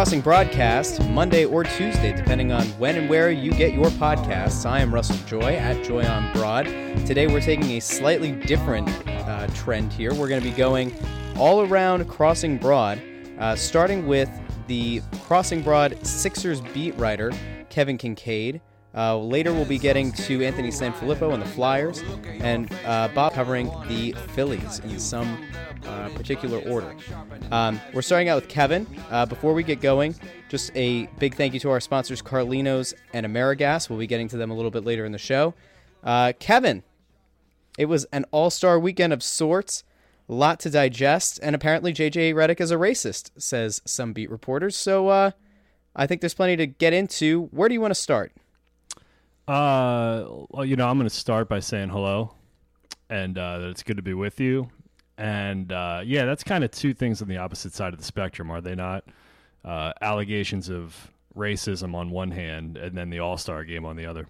Crossing Broadcast, Monday or Tuesday, depending on when and where you get your podcasts. I am Russell Joy at Joy on Broad. Today we're taking a slightly different uh, trend here. We're going to be going all around Crossing Broad, uh, starting with the Crossing Broad Sixers beat writer, Kevin Kinkead. Uh, later, we'll be getting to Anthony Sanfilippo and the Flyers, and uh, Bob covering the Phillies in some uh, particular order. Um, we're starting out with Kevin. Uh, before we get going, just a big thank you to our sponsors, Carlinos and Amerigas. We'll be getting to them a little bit later in the show. Uh, Kevin, it was an all star weekend of sorts, a lot to digest, and apparently JJ Redick is a racist, says some beat reporters. So uh, I think there's plenty to get into. Where do you want to start? Uh, well, you know, I'm going to start by saying hello, and uh, that it's good to be with you. And uh, yeah, that's kind of two things on the opposite side of the spectrum, are they not? Uh, allegations of racism on one hand, and then the All Star game on the other.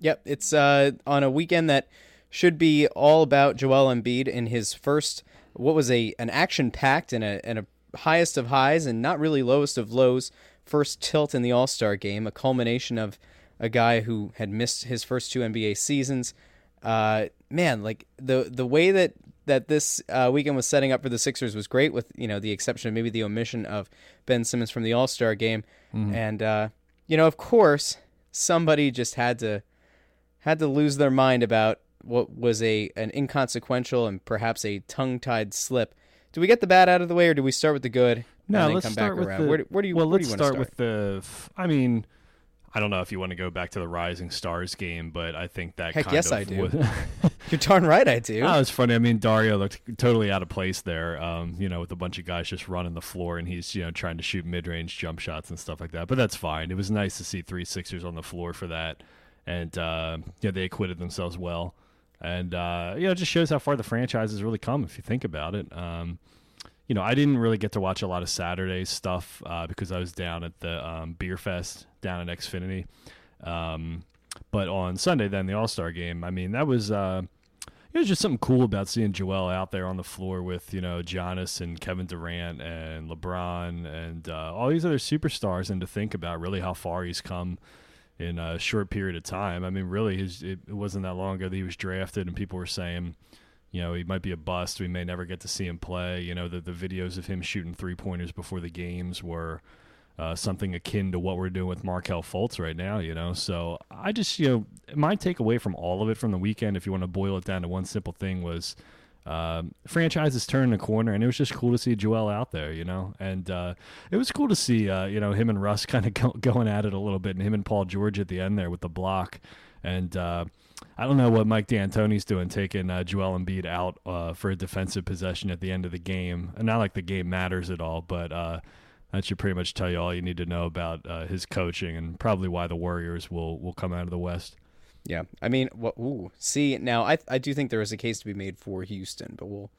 Yep, it's uh, on a weekend that should be all about Joel Embiid in his first, what was a an action packed and a and a highest of highs and not really lowest of lows first tilt in the All Star game, a culmination of a guy who had missed his first two NBA seasons. Uh, man, like the the way that that this uh, weekend was setting up for the Sixers was great, with you know the exception of maybe the omission of Ben Simmons from the All Star game, mm-hmm. and uh, you know of course somebody just had to had to lose their mind about what was a an inconsequential and perhaps a tongue tied slip. Do we get the bad out of the way, or do we start with the good? No, let's start with around? the. Where, where do you? Well, where let's do you start, start with the. I mean, I don't know if you want to go back to the Rising Stars game, but I think that Heck kind yes, of I do. was- You're darn right, I do. Oh, it's funny. I mean, Dario looked totally out of place there. Um, you know, with a bunch of guys just running the floor, and he's you know trying to shoot mid-range jump shots and stuff like that. But that's fine. It was nice to see three Sixers on the floor for that, and uh, yeah, they acquitted themselves well. And uh, you know, it just shows how far the franchise has really come if you think about it. Um, you know, I didn't really get to watch a lot of Saturday stuff uh, because I was down at the um, Beer Fest down at Xfinity. Um, but on Sunday, then the All Star game, I mean, that was uh, it was just something cool about seeing Joel out there on the floor with you know Giannis and Kevin Durant and LeBron and uh, all these other superstars, and to think about really how far he's come in a short period of time. I mean, really, his, it, it wasn't that long ago that he was drafted, and people were saying. You know, he might be a bust. We may never get to see him play. You know, the, the videos of him shooting three pointers before the games were uh, something akin to what we're doing with Markelle Fultz right now, you know. So I just, you know, my takeaway from all of it from the weekend, if you want to boil it down to one simple thing, was um, franchises turning a corner, and it was just cool to see Joel out there, you know. And uh, it was cool to see, uh, you know, him and Russ kind of go, going at it a little bit, and him and Paul George at the end there with the block. And uh, I don't know what Mike D'Antoni's doing, taking uh, Joel Embiid out uh, for a defensive possession at the end of the game. Not like the game matters at all, but uh, that should pretty much tell you all you need to know about uh, his coaching and probably why the Warriors will will come out of the West. Yeah, I mean, what? Ooh, see now, I I do think there is a case to be made for Houston, but we'll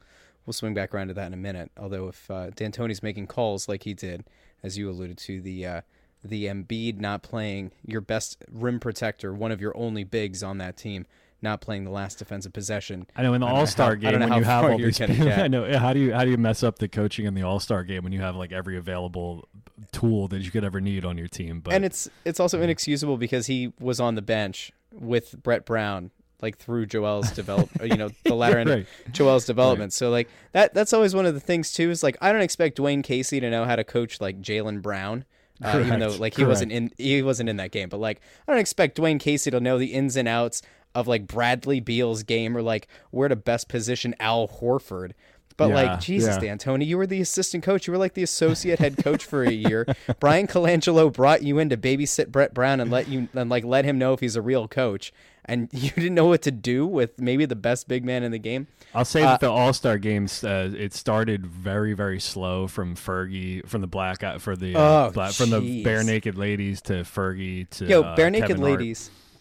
we'll swing back around to that in a minute. Although if uh, D'Antoni's making calls like he did, as you alluded to, the uh, the Embiid not playing your best rim protector, one of your only bigs on that team, not playing the last defensive possession. I know in the All Star game when you have all these. I know how do you how do you mess up the coaching in the All Star game when you have like every available tool that you could ever need on your team? But and it's it's also inexcusable because he was on the bench with Brett Brown like through Joel's develop, you know, the latter end right. of Joel's development. Right. So like that that's always one of the things too. Is like I don't expect Dwane Casey to know how to coach like Jaylen Brown. Uh, even though like he Correct. wasn't in he wasn't in that game, but like I don't expect Dwane Casey to know the ins and outs of like Bradley Beal's game or like where to best position Al Horford. But Yeah, like Jesus, yeah. D'Antoni, you were the assistant coach. You were like the associate head coach for a year. Bryan Colangelo brought you in to babysit Brett Brown and let you and like let him know if he's a real coach. And you didn't know what to do with maybe the best big man in the game. I'll say Uh, that the All Star games uh, it started very very slow from Fergie from the black for the uh, Oh, black, from the bare naked ladies to Fergie to Yo, uh, bare naked Kevin Hart.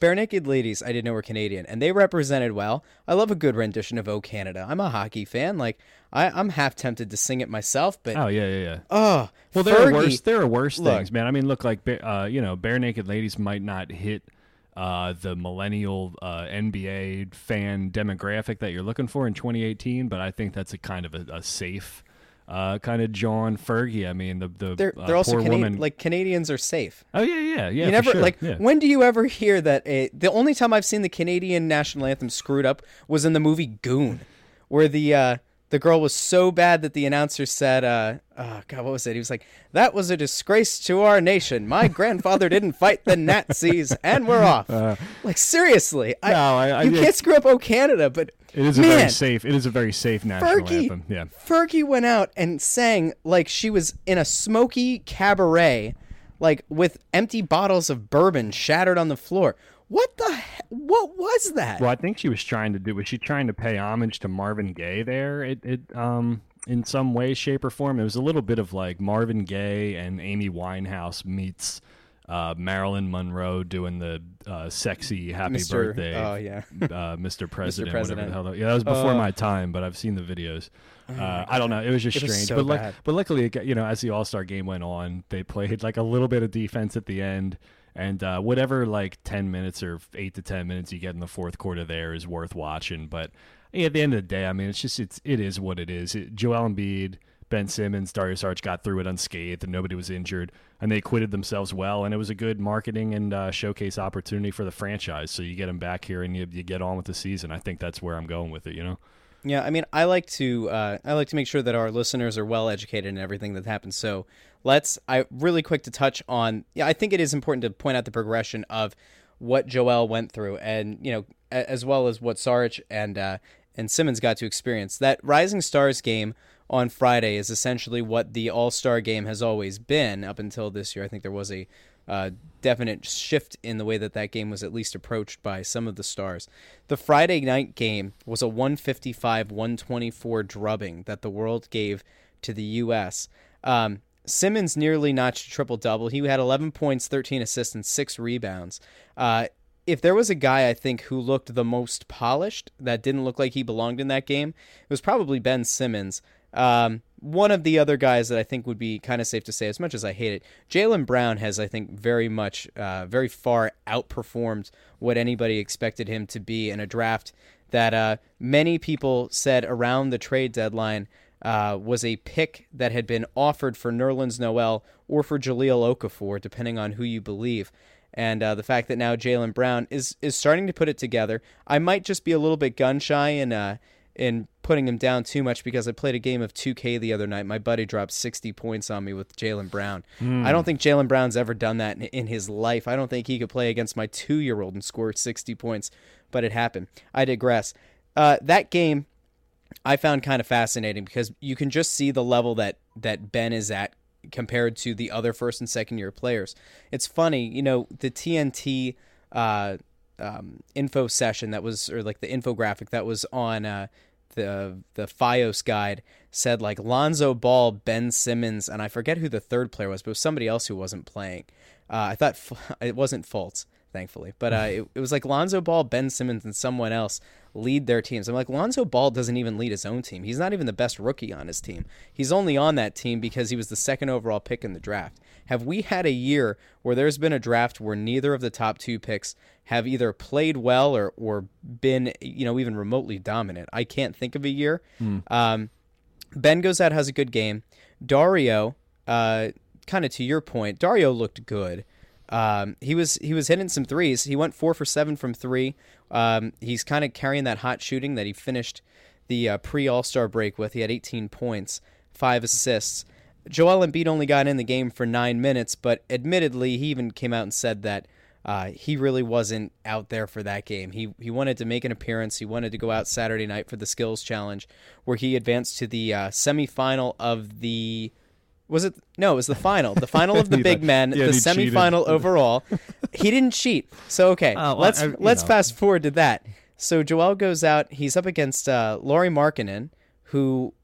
Bare naked ladies, I didn't know were Canadian, and they represented well. I love a good rendition of "Oh Canada." I'm a hockey fan. Like I, I'm half tempted to sing it myself, but Oh yeah yeah yeah. oh, Well, there are worse. There are worse Look. things, man. I mean, look like uh, you know, bare naked ladies might not hit uh, the millennial uh, NBA fan demographic that you're looking for in 2018, but I think that's a kind of a, a safe uh, kind of John Fergie. I mean, the the They're uh, they're also woman. like Canadians are safe. oh yeah, yeah, yeah. You never sure, like yeah. when do you ever hear that a the only time I've seen the Canadian national anthem screwed up was in the movie Goon, where the uh the girl was so bad that the announcer said uh oh god what was it? He was like that was a disgrace to our nation. My grandfather didn't fight the Nazis and we're off. like seriously. I, Uh, No, I- I- you can't screw up Oh Canada, but It is a very safe. It is a very safe national Fergie, anthem. Yeah. Fergie went out and sang like she was in a smoky cabaret, like with empty bottles of bourbon shattered on the floor. What the? He- what was that? Well, I think she was trying to do. Was she trying to pay homage to Marvin Gaye there? It, it, um, in some way, shape, or form. It was a little bit of like Marvin Gaye and Amy Winehouse meets uh, Marilyn Monroe doing the uh, sexy "Happy Mr. Birthday." Oh yeah. uh, Mr. President, whatever President. the hell. that- Yeah, that was before Uh, my time, but I've seen the videos. Uh, I don't know. It was just It was strange, so but like, but luckily, it got- you know, as the All Star game went on, they played like a little bit of defense at the end, and uh, whatever like ten minutes or eight to ten minutes you get in the fourth quarter there is worth watching. But yeah, at the end of the day, I mean, it's just it's it is what it is. It, Joel Embiid. Ben Simmons, Dario Saric got through it unscathed, and nobody was injured, and they acquitted themselves well, and it was a good marketing and uh, showcase opportunity for the franchise. So you get them back here, and you, you get on with the season. I think that's where I'm going with it. You know. Yeah, I mean, I like to uh, I like to make sure that our listeners are well educated in everything that happens. So let's I really quick to touch on. Yeah, I think it is important to point out the progression of what Joel went through, and you know, as well as what Sarge and uh, and Simmons got to experience. That Rising Stars game on Friday is essentially what the All Star game has always been up until this year. I think there was a uh, definite shift in the way that that game was at least approached by some of the stars. The Friday night game was a 155 124 drubbing that the world gave to the U.S. Um, Simmons nearly notched a triple double. He had 11 points, 13 assists, and six rebounds. Uh, if there was a guy I think who looked the most polished that didn't look like he belonged in that game, it was probably Ben Simmons. Um, one of the other guys that I think would be kind of safe to say, as much as I hate it, Jaylen Brown has, I think, very much, uh, very far outperformed what anybody expected him to be in a draft that uh, many people said around the trade deadline uh, was a pick that had been offered for Nerlens Noel or for Jahlil Okafor, depending on who you believe. And uh, the fact that now Jaylen Brown is is starting to put it together, I might just be a little bit gun shy in uh, in putting him down too much because I played a game of 2K the other night. My buddy dropped 60 points on me with Jaylen Brown. I don't think Jaylen Brown's ever done that in, in his life. I don't think he could play against my two year old and score 60 points, but it happened. I digress. Uh, that game I found kind of fascinating because you can just see the level that that Ben is at compared to the other first and second year players. It's funny, you know, the TNT uh, um, info session that was, or like the infographic that was on uh, the the FiOS guide said like Lonzo Ball, Ben Simmons, and I forget who the third player was, but was somebody else who wasn't playing. Uh, I thought F- it wasn't Fultz, thankfully, but uh, it, it was like Lonzo Ball, Ben Simmons, and someone else lead their teams. I'm like Lonzo Ball doesn't even lead his own team. He's not even the best rookie on his team. He's only on that team because he was the second overall pick in the draft. Have we had a year where there's been a draft where neither of the top two picks have either played well or or been you know even remotely dominant? I can't think of a year. Um, Ben goes out has a good game. Dario, uh, kind of to your point, Dario looked good. Um, he was he was hitting some threes. He went four for seven from three. Um, he's kind of carrying that hot shooting that he finished the uh, pre All Star break with. He had 18 points, five assists. Joel Embiid only got in the game for nine minutes, but admittedly, he even came out and said that uh, he really wasn't out there for that game. He he wanted to make an appearance. He wanted to go out Saturday night for the skills challenge, where he advanced to the uh, semifinal of the. Was it no? It was the final, the final of the big men, yeah, the he cheated. semifinal overall. He didn't cheat, so okay. Oh, well, let's I- let's know. fast forward to that. So Joel goes out. He's up against uh, Lauri Markkanen, who,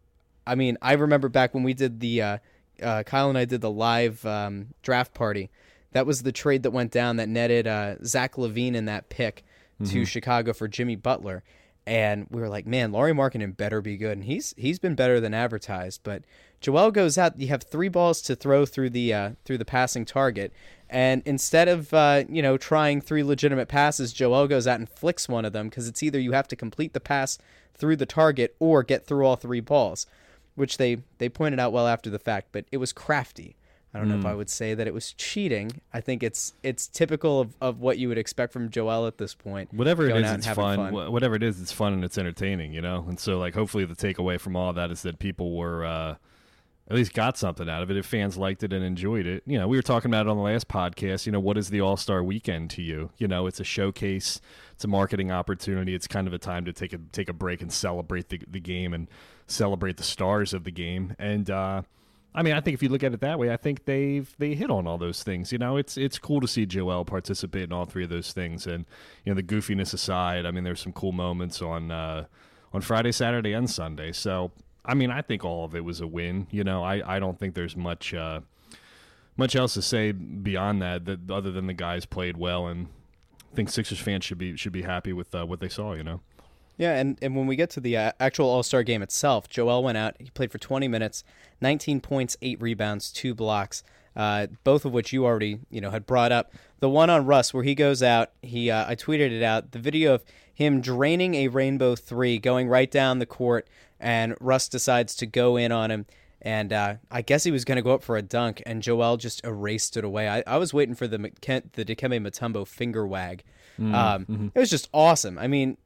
I mean, I remember back when we did the uh, uh, Kyle and I did the live um, draft party. That was the trade that went down that netted uh, Zach LaVine in that pick to Chicago for Jimmy Butler. And we were like, man, Lauri Markkanen better be good, and he's he's been better than advertised. But Joel goes out. You have three balls to throw through the uh, through the passing target, and instead of uh, you know trying three legitimate passes, Joel goes out and flicks one of them because it's either you have to complete the pass through the target or get through all three balls. which they they pointed out well after the fact, but it was crafty. I don't know if Hmm. I would say that it was cheating. I think it's it's typical of, of what you would expect from Joel at this point. Whatever it is, it's fun. fun. Whatever it is, it's fun and it's entertaining, you know. And so, like, hopefully, the takeaway from all that is that people were uh, at least got something out of it. If fans liked it and enjoyed it, you know, we were talking about it on the last podcast. You know, what is the All Star Weekend to you? You know, it's a showcase, it's a marketing opportunity. It's kind of a time to take a take a break and celebrate the the game and celebrate the stars of the game. And uh, I mean, I think if you look at it that way, I think they've they hit on all those things. You know, it's it's cool to see Joel participate in all three of those things, and you know, the goofiness aside, I mean, there's some cool moments on uh, on Friday, Saturday, and Sunday. So, I mean, I think all of it was a win. You know, I I don't think there's much uh, much else to say beyond that, that other than the guys played well, and I think Sixers fans should be should be happy with uh, what they saw. You know. Yeah, and, and when we get to the uh, actual All Star game itself, Joel went out. He played for 20 minutes, 19 points, eight rebounds, two blocks, uh, both of which you already you know had brought up. The one on Russ where he goes out, he uh, I tweeted it out. The video of him draining a rainbow three, going right down the court, and Russ decides to go in on him. And uh, I guess he was going to go up for a dunk, and Joel just erased it away. I, I was waiting for the McKen- the Dikembe Mutombo finger wag. Um, It was just awesome. I mean,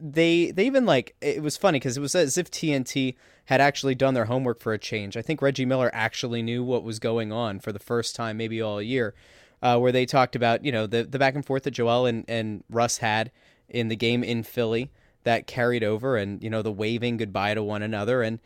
they they even like it was funny because it was as if TNT had actually done their homework for a change. I think Reggie Miller actually knew what was going on for the first time, maybe all year, uh, where they talked about you know the the back and forth that Joel and and Russ had in the game in Philly that carried over, and you know the waving goodbye to one another and.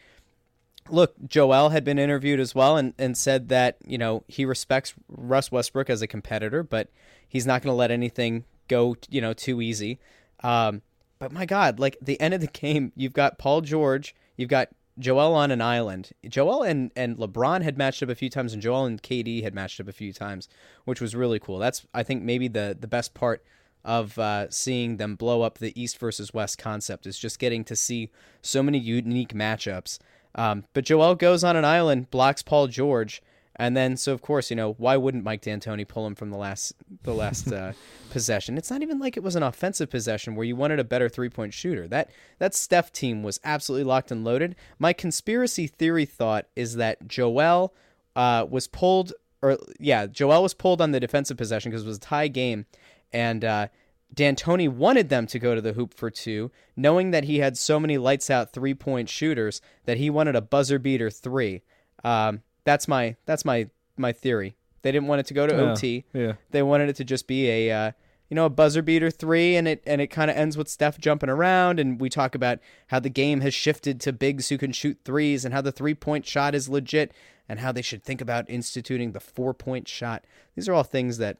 Look, Joel had been interviewed as well and, and said that, you know, he respects Russ Westbrook as a competitor, but he's not going to let anything go, you know, too easy. Um, but my God, like the end of the game, you've got Paul George, you've got Joel on an island. Joel and, and LeBron had matched up a few times, and Joel and KD had matched up a few times, which was really cool. That's I think maybe the the best part of uh, seeing them blow up the East versus West concept is just getting to see so many unique matchups. Um, but Joel goes on an island, blocks Paul George, and then so of course you know why wouldn't Mike D'Antoni pull him from the last the last uh, possession? It's not even like it was an offensive possession where you wanted a better three point shooter. That that Steph team was absolutely locked and loaded. My conspiracy theory thought is that Joel uh, was pulled, or yeah, Joel was pulled on the defensive possession because it was a tie game, and uh, D'Antoni wanted them to go to the hoop for two, knowing that he had so many lights out three point shooters that he wanted a buzzer beater three. Um, that's my that's my my theory. They didn't want it to go to Yeah, OT. yeah. They wanted it to just be a uh, you know a buzzer beater three, and it and it kind of ends with Steph jumping around, and we talk about how the game has shifted to bigs who can shoot threes, and how the three point shot is legit, and how they should think about instituting the four point shot. These are all things that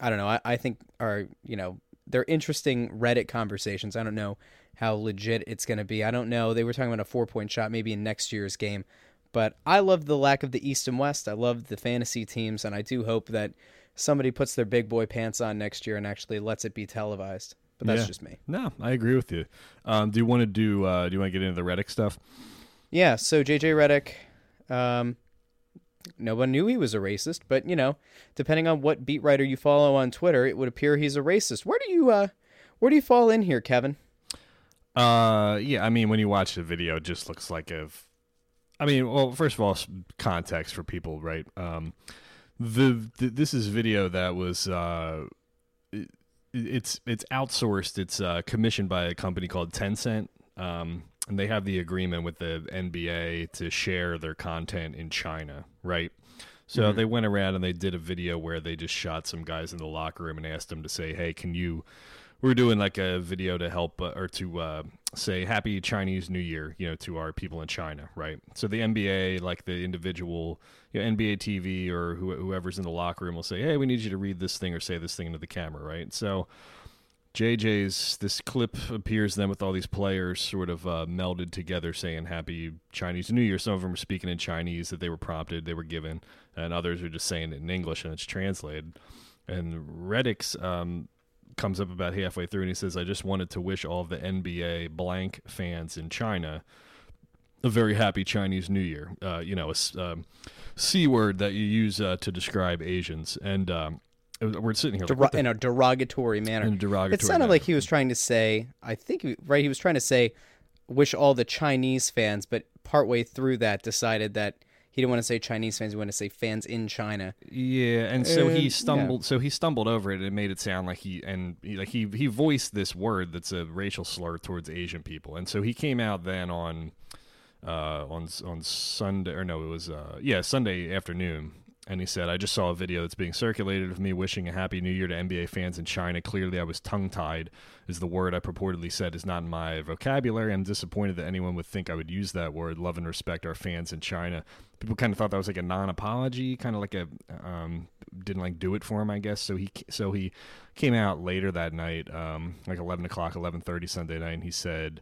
I don't know. I, I think are you know they're interesting Reddit conversations. I don't know how legit it's going to be. I don't know. They were talking about a four point shot maybe in next year's game, but I love the lack of the East and West. I love the fantasy teams, and I do hope that somebody puts their big boy pants on next year and actually lets it be televised. But that's Yeah. just me. No, I agree with you. Um, do you want to do? Uh, do you want to get into the Redick stuff? Yeah. So JJ Redick, um, no one knew he was a racist, but you know, depending on what beat writer you follow on Twitter, it would appear he's a racist. Where do you uh, where do you fall in here, Kevin? Uh, yeah. I mean, when you watch the video, it just looks like if. I mean, well, first of all, context for people, right? Um, the, the this is video that was uh, it, it's it's outsourced. It's uh, commissioned by a company called Tencent. Um, and they have the agreement with the NBA to share their content in China, right? So they went around and they did a video where they just shot some guys in the locker room and asked them to say, "Hey, can you?" We're doing like a video to help uh, or to uh, say Happy Chinese New Year, you know, to our people in China, right? So the NBA, like the individual, you know, NBA TV or who, whoever's in the locker room, will say, "Hey, we need you to read this thing or say this thing into the camera," right? So JJ's this clip appears then with all these players sort of uh, melded together saying Happy Chinese New Year. Some of them are speaking in Chinese that they were prompted, they were given, and others are just saying it in English and it's translated. And Redick's um, comes up about halfway through and he says, I just wanted to wish all of the NBA blank fans in China a very happy Chinese New Year. Uh, you know, a um, C word that you use uh, to describe Asians. And um, we're sitting here like, Dero- what the in a derogatory manner. In derogatory It sounded manner. like he was trying to say. I think right. He was trying to say, wish all the Chinese fans, but partway through that decided that he didn't want to say Chinese fans, he wanted to say fans in China. Yeah, and so Uh, he yeah. stumbled. So he stumbled over it and made it sound like he and he, like he he voiced this word that's a racial slur towards Asian people, and so he came out then on uh, on on Sunday or no, it was uh, yeah Sunday afternoon, and he said, "I just saw a video that's being circulated of me wishing a happy New Year to NBA fans in China. Clearly, I was tongue tied. Is the word I purportedly said is not in my vocabulary. I'm disappointed that anyone would think I would use that word. Love and respect our fans in China. People kind of thought that was like a non-apology, kind of like a um, didn't like do it for him, I guess. So he so he came out later that night, um, like 11 o'clock, 11:30 Sunday night, and he said."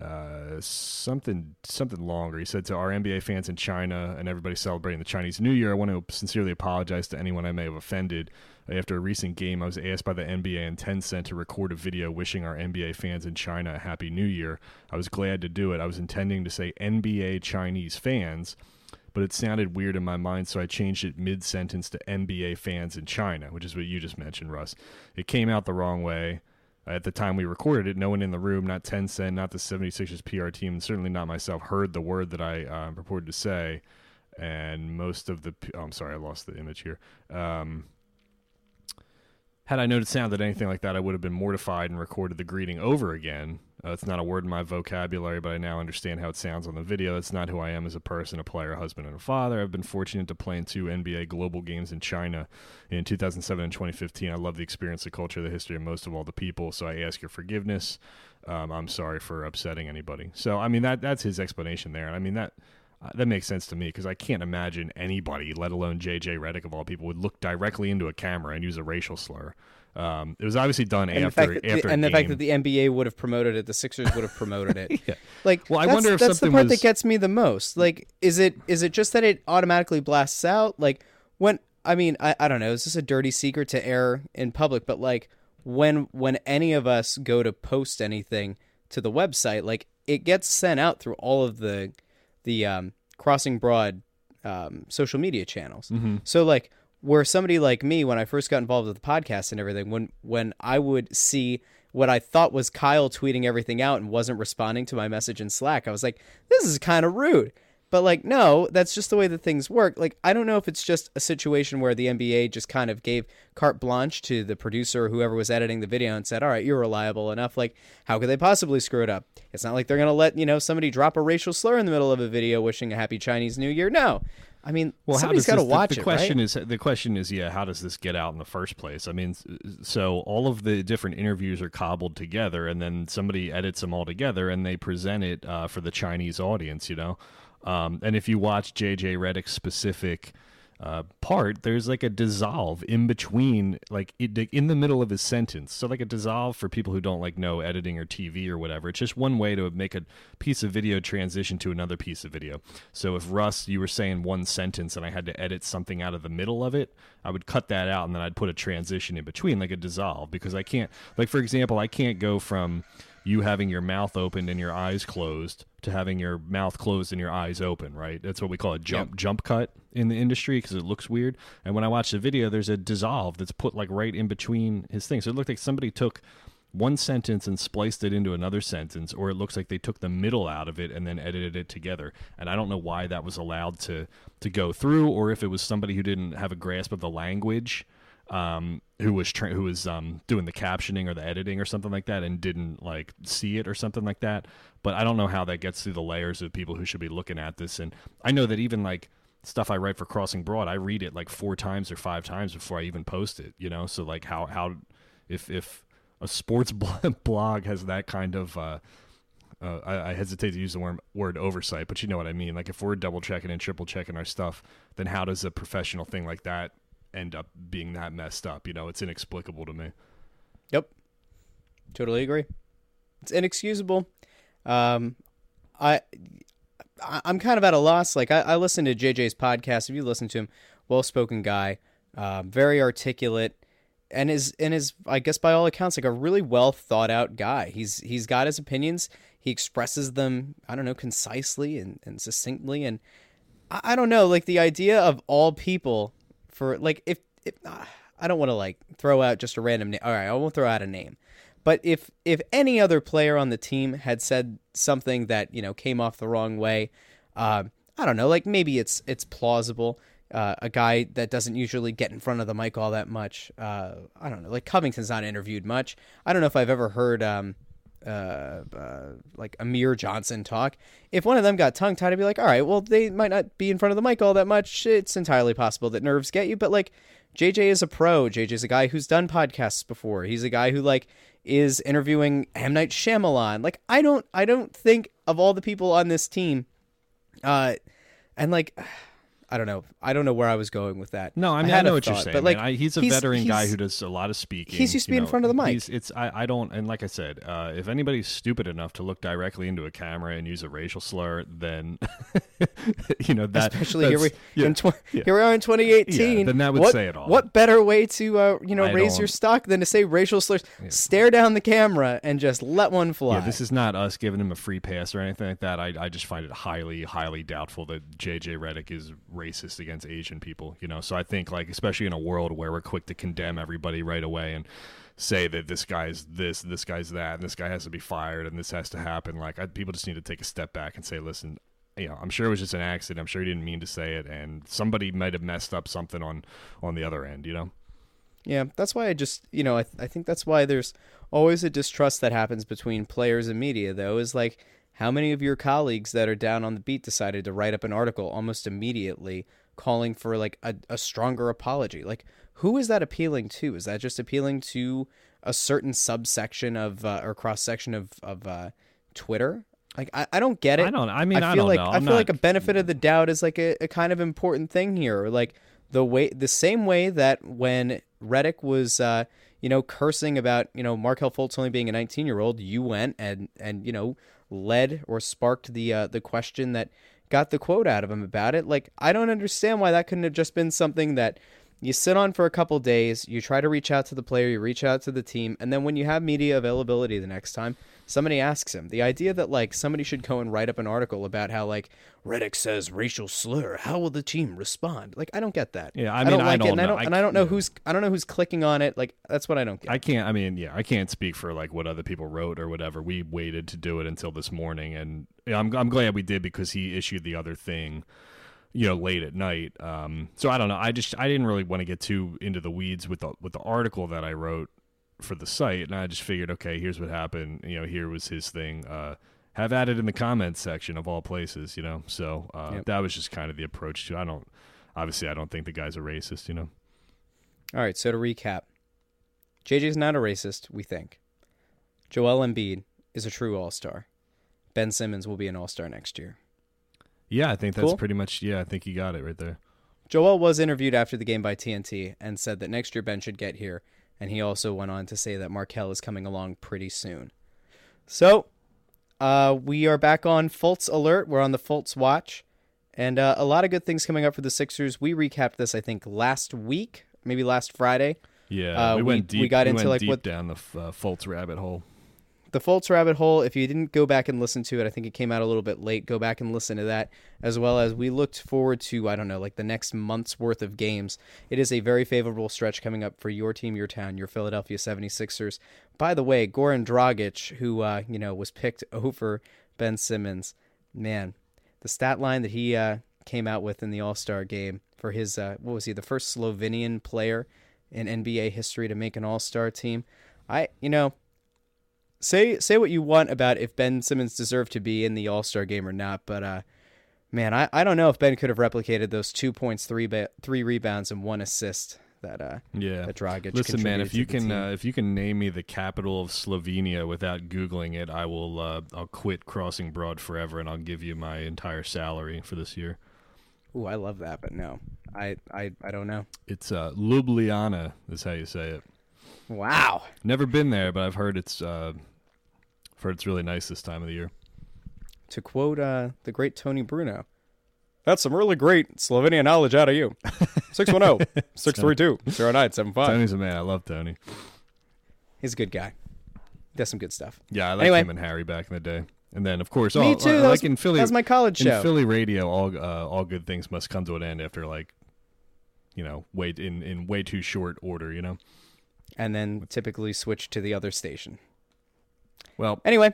Uh, something something longer. He said to our NBA fans in China and everybody celebrating the Chinese New Year, I want to sincerely apologize to anyone I may have offended. After a recent game, I was asked by the NBA and Tencent to record a video wishing our NBA fans in China a happy New Year. I was glad to do it. I was intending to say NBA Chinese fans, but it sounded weird in my mind, so I changed it mid sentence to NBA fans in China, which is what you just mentioned, Russ. It came out the wrong way. At the time we recorded it, no one in the room, not Tencent, not the 76ers PR team, and certainly not myself, heard the word that I uh, purported to say. And most of the, oh, I'm sorry, I lost the image here. Um, had I known it sounded anything like that, I would have been mortified and recorded the greeting over again. Uh, it's not a word in my vocabulary, but I now understand how it sounds on the video. That's not who I am as a person, a player, a husband, and a father. I've been fortunate to play in two NBA global games in China in 2007 and 2015. I love the experience, the culture, the history, and most of all, the people. So I ask your forgiveness. Um, I'm sorry for upsetting anybody. So I mean that that's his explanation there, I mean that. Uh, that makes sense to me because I can't imagine anybody, let alone JJ Redick of all people, would look directly into a camera and use a racial slur. Um, it was obviously done And, after the after the, and the fact that the NBA would have promoted it, the Sixers would have promoted it. Yeah. Like, Well, I that's, wonder if that's the part was- that gets me the most. Like, is it is it just that it automatically blasts out? Like, when I mean, I, I don't know. Is this a dirty secret to air in public? But like, when when any of us go to post anything to the website, like it gets sent out through all of the the um, Crossing Broad um, social media channels. So like where somebody like me, when I first got involved with the podcast and everything, when when I would see what I thought was Kyle tweeting everything out and wasn't responding to my message in Slack, I was like, this is kind of rude. But like, no, that's just the way that things work. Like, I don't know if it's just a situation where the NBA just kind of gave carte blanche to the producer or whoever was editing the video and said, "All right, you're reliable enough. Like, how could they possibly screw it up?" It's not like they're gonna let you know somebody drop a racial slur in the middle of a video wishing a happy Chinese New Year. No, I mean, Well, how somebody's does got to watch the, the it, question right? is the question is yeah how does this get out in the first place i mean so all of the different interviews are cobbled together and then somebody edits them all together and they present it uh, for the chinese audience you know um, and if you watch jj redick's specific uh, part there's like a dissolve in between like in the middle of his sentence. So like a dissolve for people who don't like know editing or tv or whatever. It's just one way to make a piece of video transition to another piece of video. So if russ you were saying one sentence and i had to edit something out of the middle of it i would cut that out and then i'd put a transition in between like a dissolve because i can't like for example i can't go from you having your mouth opened and your eyes closed to having your mouth closed and your eyes open, right? That's what we call a jump jump cut in the industry because it looks weird. And when I watch the video, there's a dissolve that's put like right in between his things. So it looked like somebody took one sentence and spliced it into another sentence, or it looks like they took the middle out of it and then edited it together. And I don't know why that was allowed to to go through, or if it was somebody who didn't have a grasp of the language um, who was tra- who was um, doing the captioning or the editing or something like that and didn't like see it or something like that. But I don't know how that gets through the layers of people who should be looking at this. And I know that even like stuff I write for Crossing Broad, I read it like four times or five times before I even post it. You know, so like how how if if a sports blog has that kind of uh, uh, I, I hesitate to use the word, word oversight, but you know what I mean. Like if we're double checking and triple checking our stuff, then how does a professional thing like that end up being that messed up? You know, it's inexplicable to me. Yep. Totally agree. It's inexcusable. Um, I, I I'm kind of at a loss. Like I, I listen to JJ's podcast. If you listen to him, well-spoken guy, uh, very articulate, and is and is I guess by all accounts like a really well thought out guy. He's he's got his opinions. He expresses them. I don't know concisely and, and succinctly. And I, I don't know like the idea of all people for like if if ah, I don't want to like throw out just a random name. All right, I won't throw out a name. But if if any other player on the team had said something that you know came off the wrong way, Uh, I don't know, like maybe it's it's plausible. Uh, a guy that doesn't usually get in front of the mic all that much. Uh, I don't know, like Covington's not interviewed much. I don't know if I've ever heard um, uh, uh, like Amir Johnson talk. If one of them got tongue tied, I'd be like, all right, well, they might not be in front of the mic all that much. It's entirely possible that nerves get you, but like JJ is a pro. JJ's a guy who's done podcasts before. He's a guy who like is interviewing M Night Shyamalan. Like I don't, I don't think of all the people on this team, uh, and like. I don't know. I don't know where I was going with that. No, I mean I, had know what you're saying. but like. I, he's a he's- veteran guy who does a lot of speaking. he's used to be in front of the mic. he's- It's I, I don't and like I said, uh, if anybody's stupid enough to look directly into a camera and use a racial slur, then you know that. especially here we yeah, in tw- yeah. here we are in 2018. Yeah, then that would what, say it all. What better way to uh, you know I raise your stock than to say racial slurs? Stare down the camera and just let one fly. Yeah, this is not us giving him a free pass or anything like that. I, I just find it highly, highly doubtful that JJ Redick is racist against Asian people. You know, so I think like especially in a world where we're quick to condemn everybody right away and say that this guy's this, this guy's that, and this guy has to be fired, and this has to happen. Like I, people just need to take a step back and say, listen. You know, I'm sure it was just an accident. I'm sure he didn't mean to say it, and somebody might have messed up something on on the other end. You know. Yeah, that's why I just, you know, I, I think that's why there's always a distrust that happens between players and media, though, is like how many of your colleagues that are down on the beat decided to write up an article almost immediately calling for like a, a stronger apology? Like, who is that appealing to? Is that just appealing to a certain subsection of uh, or cross section of, of uh, Twitter? Like, I, I don't get it. I don't. I mean, I, feel don't like know. I feel like a benefit of the doubt is like a, a kind of important thing here. Like the way the same way that when Redick was uh, you know cursing about you know Markelle Fultz only being a 19 year old, you went and and you know led or sparked the uh, the question that got the quote out of him about it. Like I don't understand why that couldn't have just been something that you sit on for a couple days, you try to reach out to the player, you reach out to the team, and then when you have media availability the next time, somebody asks him. The idea that like somebody should go and write up an article about how like Redick says racial slur, how will the team respond? Like I don't get that. Yeah, I don't mean, I like it, don't and I know. don't I and I don't know c- who's I don't know who's clicking on it. Like that's what I don't get. I can't. I mean, yeah, I can't speak for like what other people wrote or whatever. We waited to do it until this morning, and yeah, I'm I'm glad we did because he issued the other thing, you know, late at night. Um, so I don't know. I just I didn't really want to get too into the weeds with the with the article that I wrote for the site, and I just figured, okay, here's what happened. You know, here was his thing. Uh, have at it in the comments section of all places, you know. So uh, Yep. that was just kind of the approach to. I don't obviously I don't think the guy's a racist, you know. All right, so to recap, JJ's not a racist, we think. Joel Embiid is a true all-star. Ben Simmons will be an all-star next year. Yeah, I think that's Cool. pretty much. Yeah, I think you got it right there. Joel was interviewed after the game by TNT and said that next year Ben should get here, and he also went on to say that Markelle is coming along pretty soon. So, uh, we are back on Fultz alert. We're on the Fultz watch, and uh, a lot of good things coming up for the Sixers. We recapped this, I think, last week, maybe last Friday. Yeah, Uh, we we- went we deep. got into, went like, deep what- down the uh, Fultz rabbit hole. The Fultz rabbit hole. If you didn't go back and listen to it, I think it came out a little bit late. Go back and listen to that, as well as we looked forward to I don't know, like the next month's worth of games. It is a very favorable stretch coming up for your team, your town, your Philadelphia 76ers. By the way, Goran Dragic, who uh, you know was picked over Ben Simmons, man, the stat line that he uh, came out with in the All Star game for his uh, what was he the first Slovenian player in NBA history to make an All Star team. I you know say say what you want about if Ben Simmons deserved to be in the All Star game or not, but uh, man, I, I don't know if Ben could have replicated those two points, three ba- three rebounds, and one assist that uh Yeah. that Dragic. Listen, man, if you can uh, if you can name me the capital of Slovenia without googling it, I will. Uh, I'll quit crossing broad forever, and I'll give you my entire salary for this year. Ooh, I love that, but no, I I, I don't know. It's uh, Ljubljana is how you say it. Wow, Never been there, but I've heard it's. Uh, I've heard it's really nice this time of the year. to quote uh the great Tony Bruno. That's some really great Slovenian knowledge out of you. oh, 610 632 0975. Tony's a man. I love Tony. He's a good guy. Does some good stuff. Yeah, I liked Anyway. him and Harry back in the day. And then, of course, Me too. uh, like was- in Philly, that my college in show. Philly radio, all uh, all good things must come to an end after like, you know, way in in way too short order. You know. And then typically switch to the other station. Well, Anyway,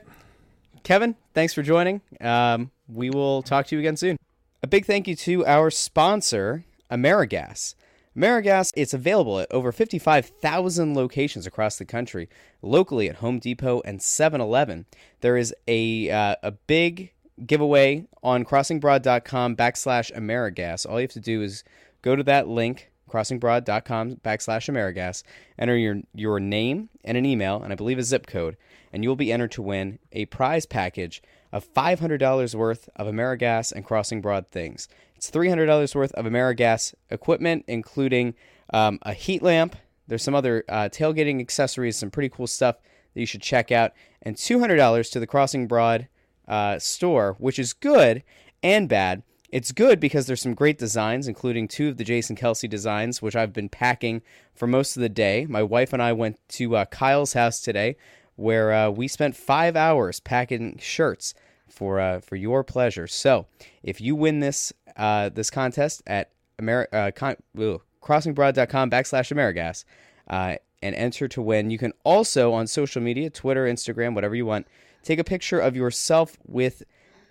Kevin, thanks for joining. Um, we will talk to you again soon. A big thank you to our sponsor, Amerigas. Amerigas, it's available at over 55,000 locations across the country, locally at Home Depot and 7-Eleven. There is a, uh, a big giveaway on crossingbroad.com backslash Amerigas. All you have to do is go to that link, crossingbroad.com backslash Amerigas, enter your, your name and an email, and I believe a zip code, and you'll be entered to win a prize package of $500 worth of Amerigas and Crossing Broad things. It's $300 worth of Amerigas equipment, including um, a heat lamp. There's some other uh, tailgating accessories, some pretty cool stuff that you should check out, and $200 to the Crossing Broad uh, store, which is good and bad. It's good because there's some great designs, including two of the Jason Kelce designs, which I've been packing for most of the day. My wife and I went to uh, Kyle's house today, where uh, we spent five hours packing shirts for uh, for your pleasure. So, if you win this uh, this contest at Ameri- uh, con- crossingbroad.com backslash Amerigas uh, and enter to win, you can also on social media, Twitter, Instagram, whatever you want, take a picture of yourself with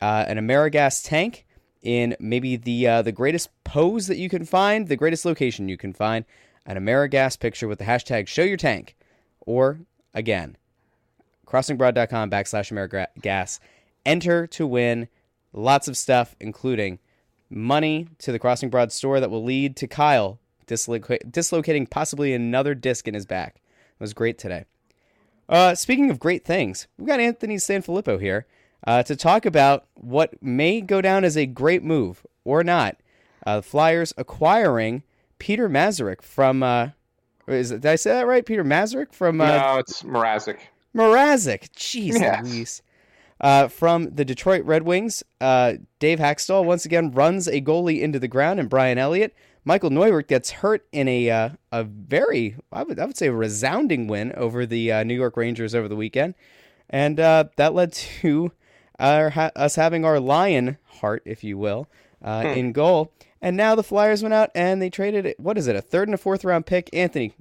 uh, an Amerigas tank in maybe the uh, the greatest pose that you can find, the greatest location you can find, an Amerigas picture with the hashtag Show Your Tank, or again, crossingbroad.com backslash Amerigas. Enter to win lots of stuff, including money to the Crossing Broad store that will lead to Kyle disloca- dislocating possibly another disc in his back. It was great today. Uh, speaking of great things, we've got Anthony Sanfilippo here uh, to talk about what may go down as a great move or not. Uh, the Flyers acquiring Peter Mazurek from. Uh, is it, did I say that right? Peter Mazurek from. Uh, no, it's Mrazek. Mrazek. Jeez, Yes. Luis. Uh, from the Detroit Red Wings, uh, Dave Hextall once again runs a goalie into the ground, and Brian Elliott. Michal Neuvirth gets hurt in a uh, a very I would I would say a resounding win over the uh, New York Rangers over the weekend, and uh, that led to our ha- us having our lion heart, if you will, uh, in goal. And now the Flyers went out and they traded it. What is it? A third and a fourth round pick. Anthony,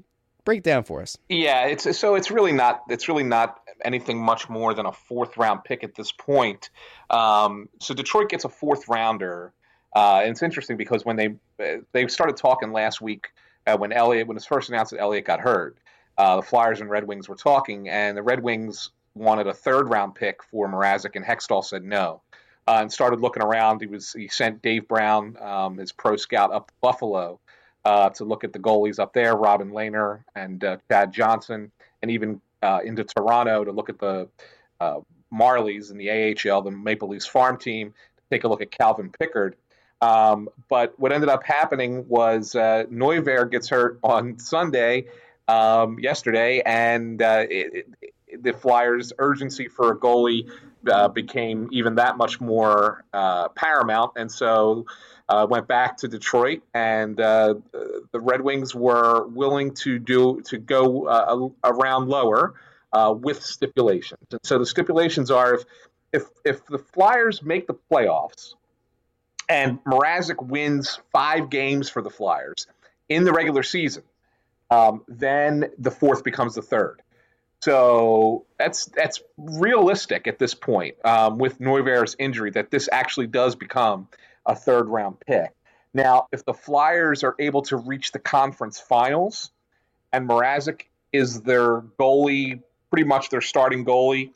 break it down for us. Yeah, it's so it's really not it's really not anything much more than a fourth round pick at this point. Um, so Detroit gets a fourth rounder, uh, and it's interesting because when they they started talking last week uh, when Elliott when it was first announced that Elliott got hurt, uh, the Flyers and Red Wings were talking, and the Red Wings wanted a third round pick for Mrazek, and Hextall said no. Uh, and started looking around. He was he sent Dave Brown, um, his pro scout, up to Buffalo uh, to look at the goalies up there, Robin Lehner and uh, Chad Johnson, and even uh, into Toronto to look at the uh, Marlies in the AHL, the Maple Leafs farm team, to take a look at Calvin Pickard. Um, but what ended up happening was uh, gets hurt on Sunday, um, yesterday, and uh, it, the Flyers' urgency for a goalie uh, became even that much more uh, paramount, and so uh, went back to Detroit, and uh, the Red Wings were willing to do to go uh, a, a lower uh, with stipulations. And so the stipulations are if if if the Flyers make the playoffs and Mrazek wins five games for the Flyers in the regular season, um, then the fourth becomes the third. So that's that's realistic at this point um, with Neuvirth's injury that this actually does become a third round pick. Now, if the Flyers are able to reach the conference finals and Mrazek is their goalie, pretty much their starting goalie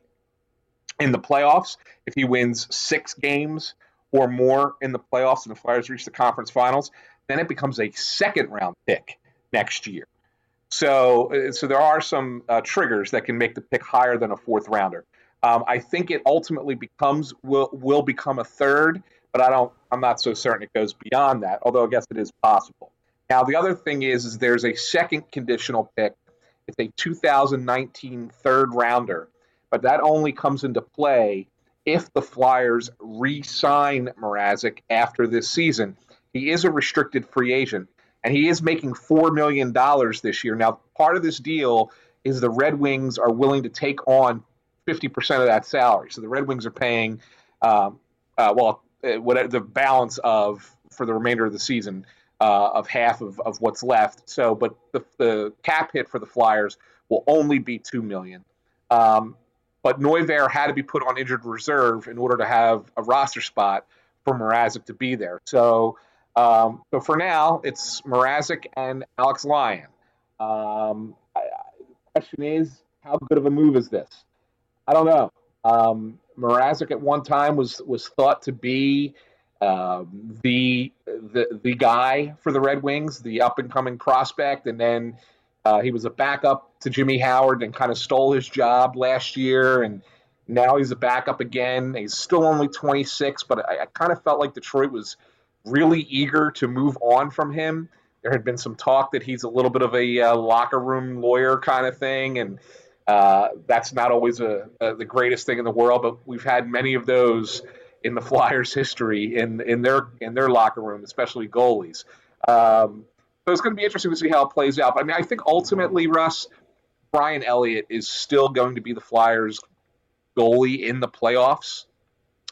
in the playoffs, if he wins six games or more in the playoffs and the Flyers reach the conference finals, then it becomes a second round pick next year. So, so there are some uh, triggers that can make the pick higher than a fourth rounder. Um, I think it ultimately becomes will will become a third, but I don't. I'm not so certain it goes beyond that. Although I guess it is possible. Now, the other thing is, is there's a second conditional pick. It's a 2019 third rounder, but that only comes into play if the Flyers re-sign Mrazek after this season. He is a restricted free agent, and he is making four million dollars this year. Now, part of this deal is the Red Wings are willing to take on 50% of that salary. So the Red Wings are paying, um, uh, well, uh, whatever the balance of for the remainder of the season uh, of half of, of what's left. So, but the, the cap hit for the Flyers will only be two million. Um, but Neuvirth had to be put on injured reserve in order to have a roster spot for Mrazek to be there. So, um, so for now, it's Mrazek and Alex Lyon. Um, I, the question is, how good of a move is this? I don't know. Um, Mrazek at one time was was thought to be um, the the the guy for the Red Wings, the up and coming prospect, and then uh, he was a backup to Jimmy Howard and kind of stole his job last year, and now he's a backup again. He's still only 26, but I, I kind of felt like Detroit was really eager to move on from him. There had been some talk that he's a little bit of a uh, locker room lawyer kind of thing, and uh, that's not always a, a, the greatest thing in the world. But we've had many of those in the Flyers' history in in their in their locker room, especially goalies. Um, so it's going to be interesting to see how it plays out. But I mean, I think ultimately, Russ, Brian Elliott is still going to be the Flyers' goalie in the playoffs.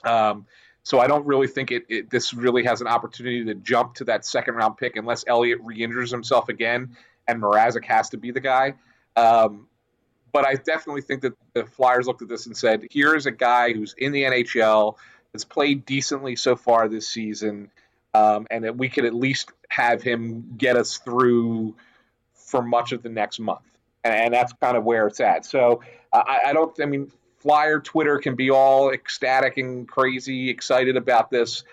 Um, so I don't really think it, it, this really has an opportunity to jump to that second round pick unless Elliott re-injures himself again and Mrazek has to be the guy. Um, but I definitely think that the Flyers looked at this and said, "Here is a guy who's in the NHL, that's played decently so far this season, um, and that we could at least have him get us through for much of the next month." And, and that's kind of where it's at. So uh, I, I don't. I mean, Flyer Twitter can be all ecstatic and crazy, excited about this.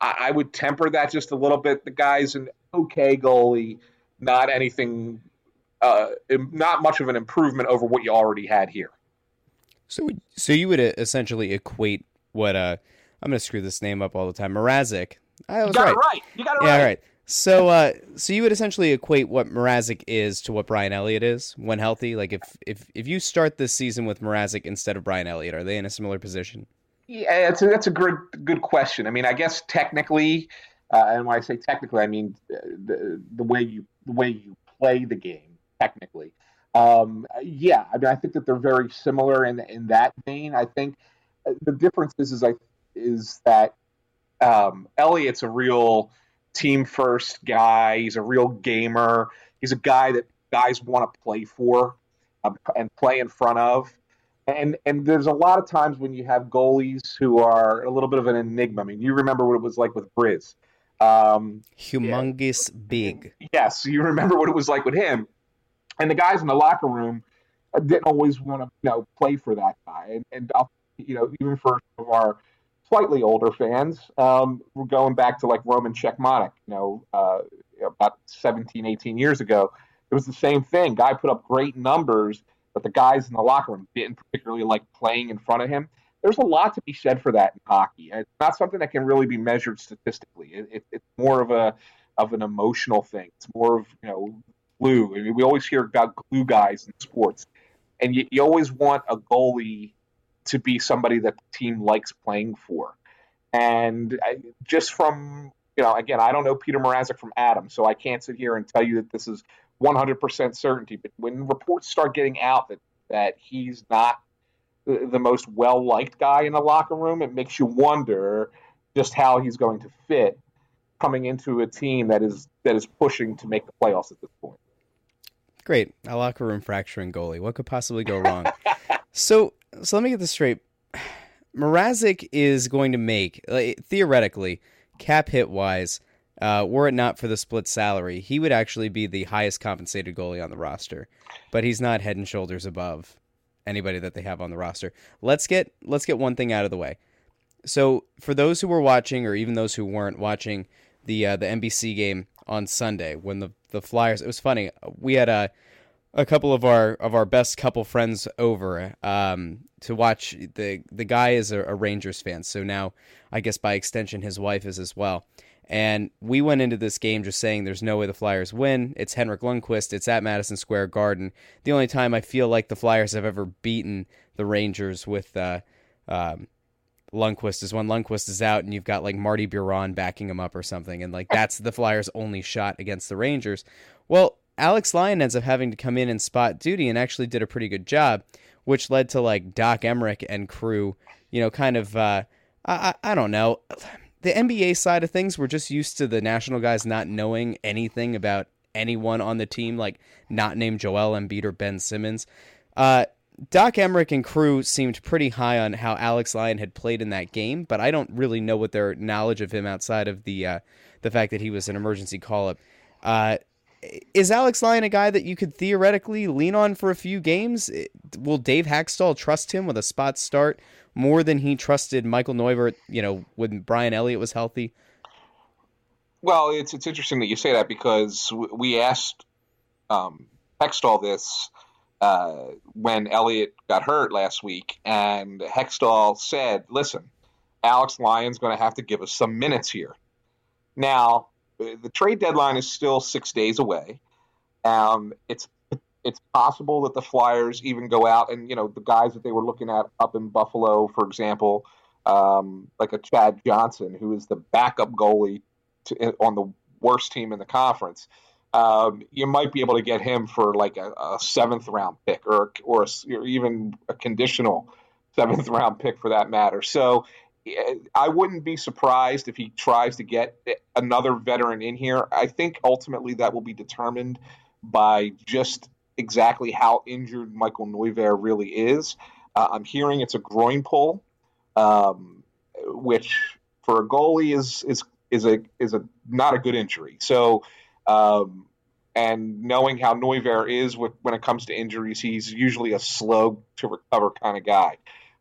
I, I would temper that just a little bit. The guy's an okay goalie, not anything, uh, not much of an improvement over what you already had here. So, so you would uh, essentially equate what uh, I'm going to screw this name up all the time. Mrazek. I was you got right. it right. You got it yeah, right. right. So, uh, so you would essentially equate what Mrazek is to what Brian Elliott is when healthy. Like, if if if you start this season with Mrazek instead of Brian Elliott, are they in a similar position? Yeah, that's a, that's a good good question. I mean, I guess technically, uh, and when I say technically, I mean uh, the the way you the way you play the game. Technically, um, yeah. I mean, I think that they're very similar in in that vein. I think uh, the difference is is I is that um, Elliott's a real team first guy. He's a real gamer. He's a guy that guys want to play for um, and play in front of. And and there's a lot of times when you have goalies who are a little bit of an enigma. I mean, you remember what it was like with Bryz. Um, Humongous yeah. big. Yes, you remember what it was like with him. And the guys in the locker room didn't always want to, you know, play for that guy. And, and I'll, you know, even for some of our slightly older fans, um, we're going back to like Roman Cechmanek, you know, uh, about 17, 18 years ago. It was the same thing. Guy put up great numbers, but the guys in the locker room didn't particularly like playing in front of him. There's a lot to be said for that in hockey. It's not something that can really be measured statistically. It, it, it's more of a of an emotional thing. It's more of you know glue. I mean, we always hear about glue guys in sports, and you, you always want a goalie to be somebody that the team likes playing for. And I, just from, you know, again, I don't know Peter Mrazek from Adam, so I can't sit here and tell you that this is 100% certainty. But when reports start getting out that, that he's not the, the most well liked guy in the locker room, it makes you wonder just how he's going to fit coming into a team that is that is pushing to make the playoffs at this point. Great, a locker room fracturing goalie. What could possibly go wrong? so so let me get this straight. Mrazek is going to make like, theoretically cap hit wise. Uh, were it not for the split salary, he would actually be the highest compensated goalie on the roster. But he's not head and shoulders above anybody that they have on the roster. Let's get let's get one thing out of the way. So for those who were watching, or even those who weren't watching the uh, the NBC game on Sunday, when the the Flyers, it was funny. We had a a couple of our of our best couple friends over um, to watch. the The guy is a, a, Rangers fan, so now I guess by extension his wife is as well. And we went into this game just saying there's no way the Flyers win. It's Henrik Lundqvist. It's at Madison Square Garden. The only time I feel like the Flyers have ever beaten the Rangers with uh, um, Lundqvist is when Lundqvist is out and you've got like Marty Biron backing him up or something, and like that's the Flyers' only shot against the Rangers. Well, Alex Lyon ends up having to come in and spot duty and actually did a pretty good job, which led to like Doc Emrick and crew, you know, kind of, uh, I, I, don't know. The NBA side of things, we're just used to the national guys not knowing anything about anyone on the team, like not named Joel Embiid or Ben Simmons. Uh, Doc Emrick and crew seemed pretty high on how Alex Lyon had played in that game, but I don't really know what their knowledge of him outside of the uh, the fact that he was an emergency call up. Uh, is Alex Lyon a guy that you could theoretically lean on for a few games? Will Dave Hakstol trust him with a spot start more than he trusted Michael Neuvirth, you know, when Brian Elliott was healthy? Well, it's it's interesting that you say that because we asked um, Hextall this uh, when Elliott got hurt last week, and Hextall said, "Listen, Alex Lyon's going to have to give us some minutes here." Now, the trade deadline is still six days away. Um, it's it's possible that the Flyers even go out and you know the guys that they were looking at up in Buffalo, for example, um, like a Chad Johnson, who is the backup goalie to, on the worst team in the conference. Um, you might be able to get him for like a, a seventh round pick or or, a, or even a conditional seventh round pick for that matter. So I wouldn't be surprised if he tries to get another veteran in here. I think ultimately that will be determined by just exactly how injured Michael Neuvirth really is. Uh, I'm hearing it's a groin pull, um, which for a goalie is is is a is a not a good injury. So, um, and knowing how Neuvirth is with, when it comes to injuries, he's usually a slow to recover kind of guy.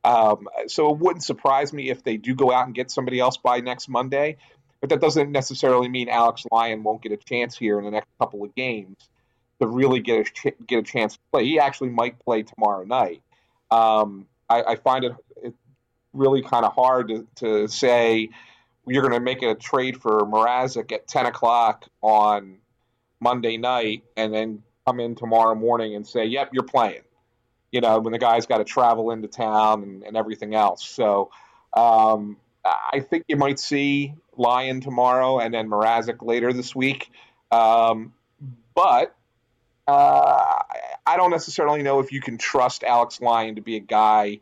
Um, so it wouldn't surprise me if they do go out and get somebody else by next Monday. But that doesn't necessarily mean Alex Lyon won't get a chance here in the next couple of games to really get a ch- get a chance to play. He actually might play tomorrow night. Um, I, I, find it, it really kind of hard to, to say you're going to make a trade for Mrazek at 10 o'clock on Monday night and then come in tomorrow morning and say, yep, you're playing you know, when the guy's got to travel into town and, and everything else. So um, I think you might see Lyon tomorrow and then Mrazek later this week. Um, but uh, I don't necessarily know if you can trust Alex Lyon to be a guy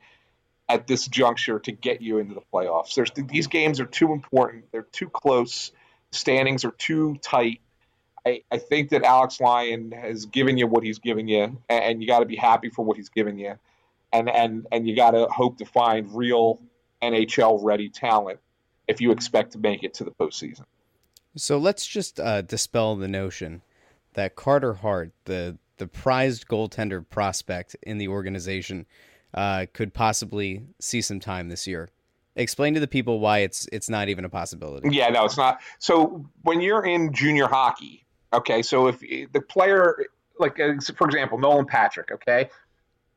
at this juncture to get you into the playoffs. There's, these games are too important. They're too close. Standings are too tight I, I think that Alex Lyon has given you what he's given you, and you got to be happy for what he's given you, and and and you got to hope to find real NHL ready talent if you expect to make it to the postseason. So let's just uh, dispel the notion that Carter Hart, the the prized goaltender prospect in the organization, uh, could possibly see some time this year. Explain to the people why it's it's not even a possibility. Yeah, no, it's not. So when you're in junior hockey, Okay, so if the player, like uh, for example, Nolan Patrick, okay,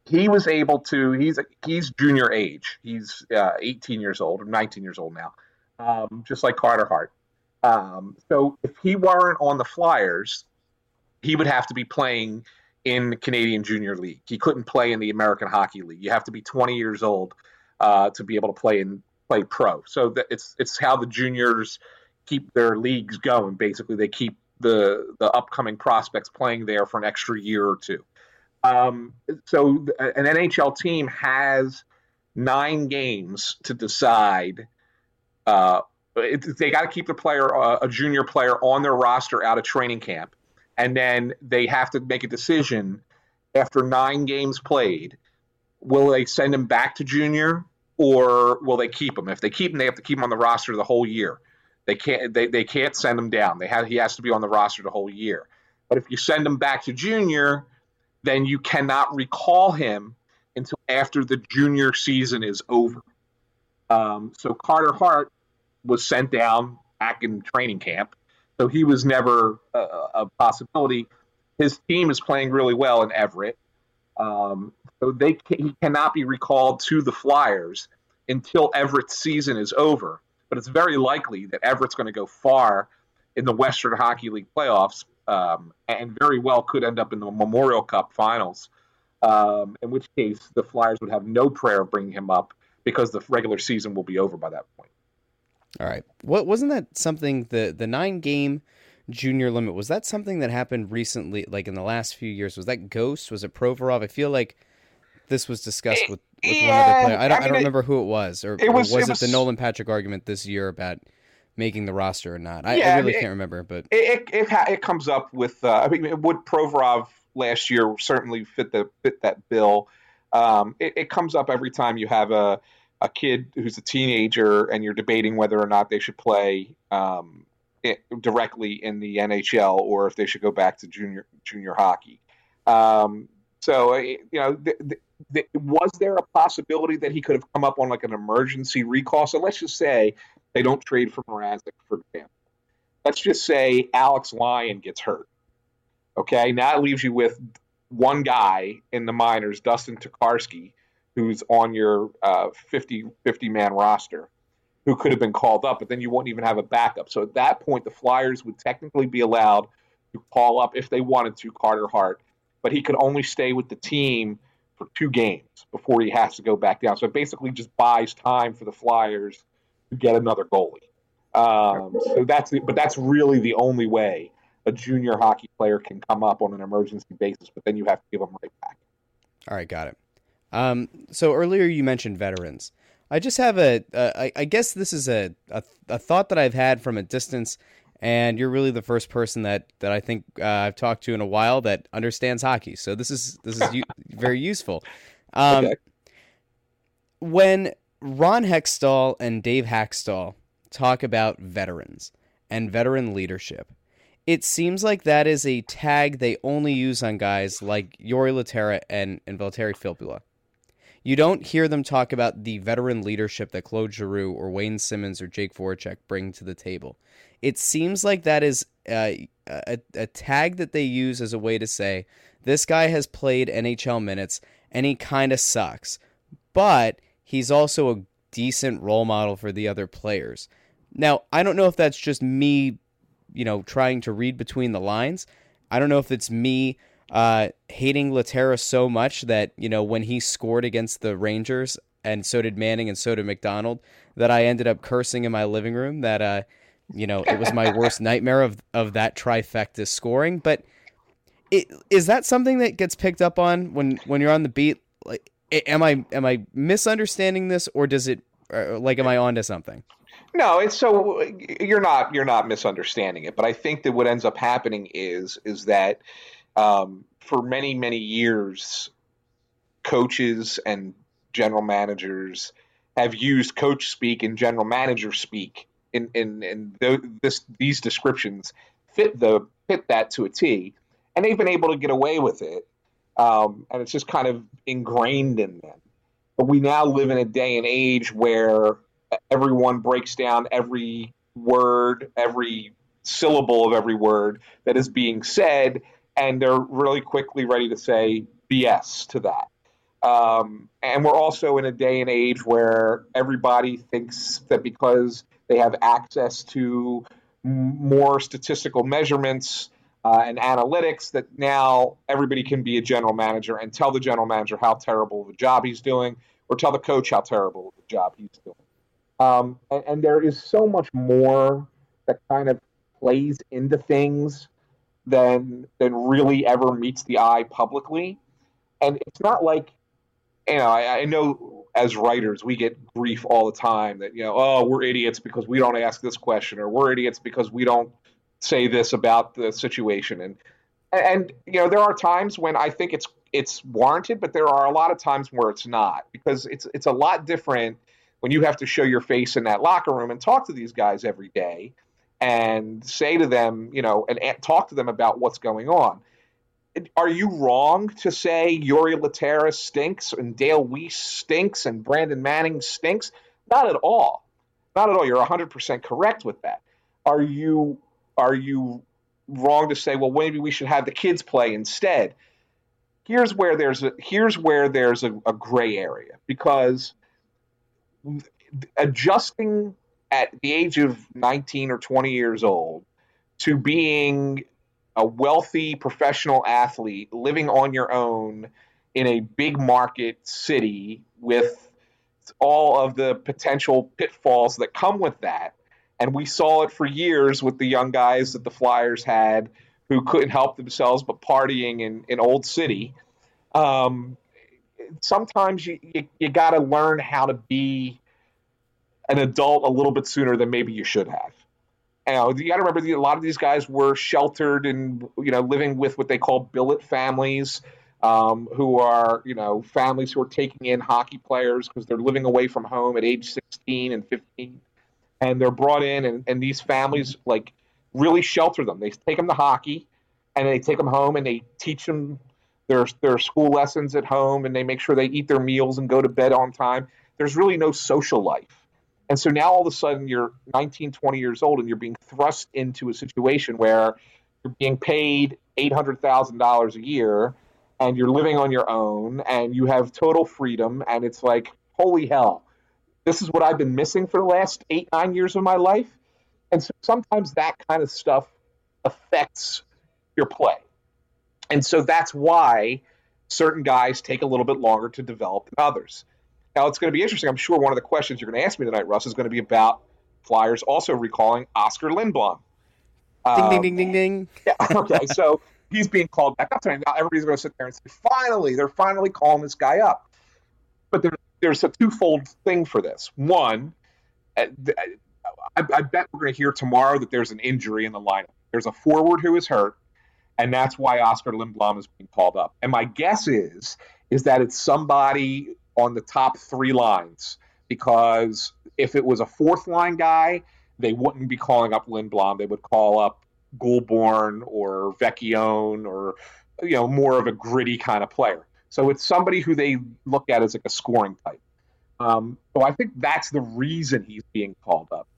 he was able to. He's he's junior age. He's uh, 18 years old or 19 years old now, um, just like Carter Hart. Um, so if he weren't on the Flyers, he would have to be playing in the Canadian Junior League. He couldn't play in the American Hockey League. You have to be 20 years old uh, to be able to play in play pro. So that it's it's how the juniors keep their leagues going. Basically, they keep the the upcoming prospects playing there for an extra year or two. Um, so an NHL team has nine games to decide. Uh, it, they got to keep the player, uh, a junior player, on their roster out of training camp, and then they have to make a decision after nine games played. Will they send him back to junior, or will they keep him? If they keep him, they have to keep him on the roster the whole year. They can't they, they can't send him down. They have he has to be on the roster the whole year. But if you send him back to junior, then you cannot recall him until after the junior season is over. Um, so Carter Hart was sent down back in training camp, so he was never a, a possibility. His team is playing really well in Everett, um, so they he cannot be recalled to the Flyers until Everett's season is over but it's very likely that Everett's going to go far in the Western Hockey League playoffs, um, and very well could end up in the Memorial Cup finals. Um, in which case, the Flyers would have no prayer of bringing him up because the regular season will be over by that point. All right. What wasn't that something the the nine game junior limit was that something that happened recently, like in the last few years? Was that Ghost? Was it Provorov? I feel like this was discussed with, with yeah, one other player. I don't, I, mean, I don't it, remember who it was, or, it was, or was, it, was, the Nolan Patrick argument this year about making the roster or not? I, yeah, I really can't remember, but it it, it, comes up with. Uh, I mean, would Provorov last year certainly fit the fit that bill. Um, it, it, comes up every time you have a a kid who's a teenager and you're debating whether or not they should play um, it, directly in the NHL or if they should go back to junior junior hockey. Um, so uh, you know, th- th- th- was there a possibility that he could have come up on like an emergency recall? So let's just say they don't trade for Mrazek, for example. Let's just say Alex Lyon gets hurt. Okay, now it leaves you with one guy in the minors, Dustin Tokarski, who's on your uh, 50, 50 man roster, who could have been called up, but then you wouldn't even have a backup. So at that point, the Flyers would technically be allowed to call up if they wanted to Carter Hart, but he could only stay with the team for two games before he has to go back down. So it basically just buys time for the Flyers to get another goalie. Um, so that's the, but that's really the only way a junior hockey player can come up on an emergency basis, but then you have to give them right back. All right, got it. Um, so earlier you mentioned veterans. I just have a. I, I guess this is a, a, a thought that I've had from a distance, and you're really the first person that that I think uh, I've talked to in a while that understands hockey. So this is this is u- very useful. Um, okay. When Ron Hextall and Dave Hakstol talk about veterans and veteran leadership, it seems like that is a tag they only use on guys like Jori Lehtera and, and Valtteri Filppula. You don't hear them talk about the veteran leadership that Claude Giroux or Wayne Simmonds or Jake Voracek bring to the table. It seems like that is a, a, tag that they use as a way to say, this guy has played NHL minutes and he kind of sucks, but he's also a decent role model for the other players. Now, I don't know if that's just me you know, trying to read between the lines. I don't know if it's me uh, hating Lehtera so much that, you know, when he scored against the Rangers, and so did Manning and so did McDonald, that I ended up cursing in my living room that, uh, you know, it was my worst nightmare of, of that trifecta scoring. But it, is that something that gets picked up on when, when you're on the beat? Like, am I am I misunderstanding this, or does it like am I onto something? No, it's so you're not you're not misunderstanding it, but I think that what ends up happening is is that um, for many many years, coaches and general managers have used coach speak and general manager speak in in, in this these descriptions fit the fit that to a T, and they've been able to get away with it, um, and it's just kind of ingrained in them. But we now live in a day and age where everyone breaks down every word, every syllable of every word that is being said, and they're really quickly ready to say BS to that. Um, and we're also in a day and age where everybody thinks that because they have access to more statistical measurements uh, and analytics, that now everybody can be a general manager and tell the general manager how terrible of a job he's doing, or tell the coach how terrible of a job he's doing. Um, and, and there is so much more that kind of plays into things than than really ever meets the eye publicly. And it's not like you know, I, I, know as writers we get grief all the time that you know, oh, we're idiots because we don't ask this question, or we're idiots because we don't say this about the situation. And and you know, there are times when I think it's it's warranted, but there are a lot of times where it's not because it's it's a lot different when you have to show your face in that locker room and talk to these guys every day and say to them, you know, and, and talk to them about what's going on. Are you wrong to say Jori Lehtera stinks and Dale Weise stinks and Brandon Manning stinks? Not at all. Not at all. You're 100% correct with that. Are you are you wrong to say, well, maybe we should have the kids play instead? Here's where there's a here's where there's a, a gray area because adjusting at the age of 19 or 20 years old to being a wealthy professional athlete living on your own in a big market city with all of the potential pitfalls that come with that. And we saw it for years with the young guys that the Flyers had who couldn't help themselves but partying in, in Old City. Um, sometimes you, you, you got to learn how to be an adult a little bit sooner than maybe you should have. You, know, you got to remember a lot of these guys were sheltered and you know living with what they call billet families. um, who are you know families who are taking in hockey players because they're living away from home at age 16 and 15, and they're brought in, and, and these families like really shelter them. They take them to hockey, and they take them home, and they teach them their their school lessons at home, and they make sure they eat their meals and go to bed on time. There's really no social life. And so now all of a sudden you're 19, 20 years old and you're being thrust into a situation where you're being paid $800,000 a year and you're living on your own and you have total freedom and it's like holy hell this is what i've been missing for the last eight nine years of my life. And so sometimes that kind of stuff affects your play. And so that's why certain guys take a little bit longer to develop than others now it's going to be interesting i'm sure one of the questions you're going to ask me tonight russ is going to be about flyers also recalling oskar lindblom ding um, ding ding ding ding yeah, okay so he's being called back up tonight. Now everybody's going to sit there and say, finally, they're finally calling this guy up. But there, there's a twofold thing for this. One, uh, I, I bet we're going to hear tomorrow that there's an injury in the lineup. There's a forward who is hurt, and that's why Oskar Lindblom is being called up. And my guess is is that it's somebody on the top three lines because if it was a fourth line guy, they wouldn't be calling up Lindblom. They would call up Goulbourne or Vecchione or you know more of a gritty kind of player. So it's somebody who they look at as like a scoring type. Um, so I think that's the reason he's being called up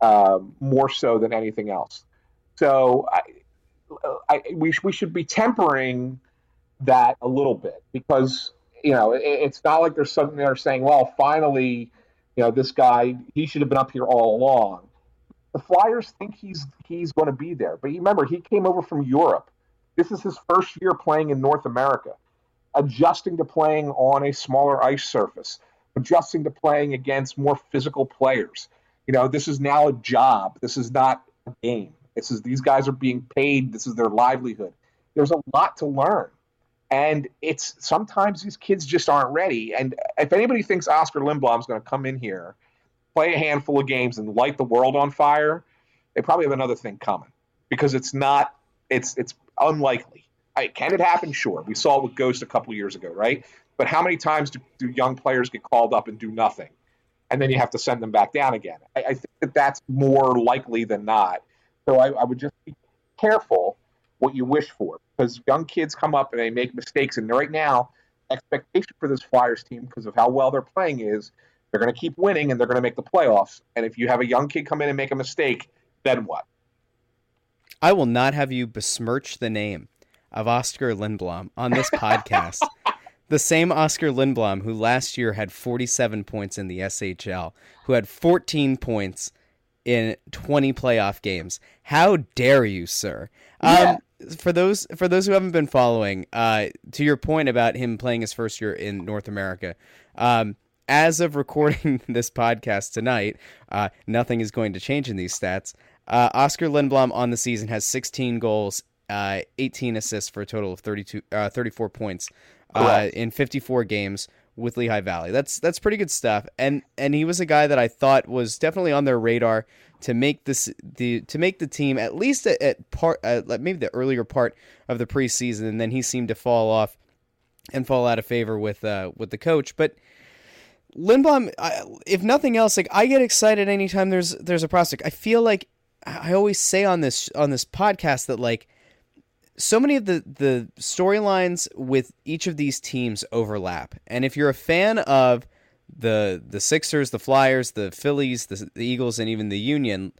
um, more so than anything else. So I, I, we we should be tempering that a little bit because you know it, it's not like there's something there saying, well, finally, you know, this guy he should have been up here all along the Flyers think he's he's going to be there. But remember, he came over from Europe. This is his first year playing in North America, adjusting to playing on a smaller ice surface, adjusting to playing against more physical players. You know, this is now a job. This is not a game. This is these guys are being paid. This is their livelihood. There's a lot to learn. And it's sometimes these kids just aren't ready. And if anybody thinks Oskar Lindblom is going to come in here play a handful of games and light the world on fire, they probably have another thing coming because it's not it's it's unlikely. I, can it happen? Sure. We saw it with Ghost a couple years ago, right? But how many times do, do young players get called up and do nothing, and then you have to send them back down again? I, I think that that's more likely than not. So I, I would just be careful what you wish for because young kids come up and they make mistakes, and right now expectation for this Flyers team because of how well they're playing is they're going to keep winning and they're going to make the playoffs. And if you have a young kid come in and make a mistake, then what? I will not have you besmirch the name of Oskar Lindblom on this podcast. the same Oskar Lindblom who last year had 47 points in the SHL, who had 14 points in 20 playoff games. How dare you, sir? Yeah. Um, for those for those who haven't been following, uh, to your point about him playing his first year in North America, um, as of recording this podcast tonight, uh, nothing is going to change in these stats. Uh, Oskar Lindblom on the season has 16 goals, uh, 18 assists for a total of 32, uh, 34 points uh, in 54 games with Lehigh Valley. That's that's pretty good stuff. And and he was a guy that I thought was definitely on their radar to make this the to make the team at least at, at part maybe the earlier part of the preseason. And then he seemed to fall off and fall out of favor with uh, with the coach, but Lindblom, if nothing else, like I get excited anytime there's there's a prospect. I feel like I always say on this on this podcast that like so many of the the storylines with each of these teams overlap, and if you're a fan of the the Sixers, the Flyers, the Phillies, the, the Eagles, and even the Union,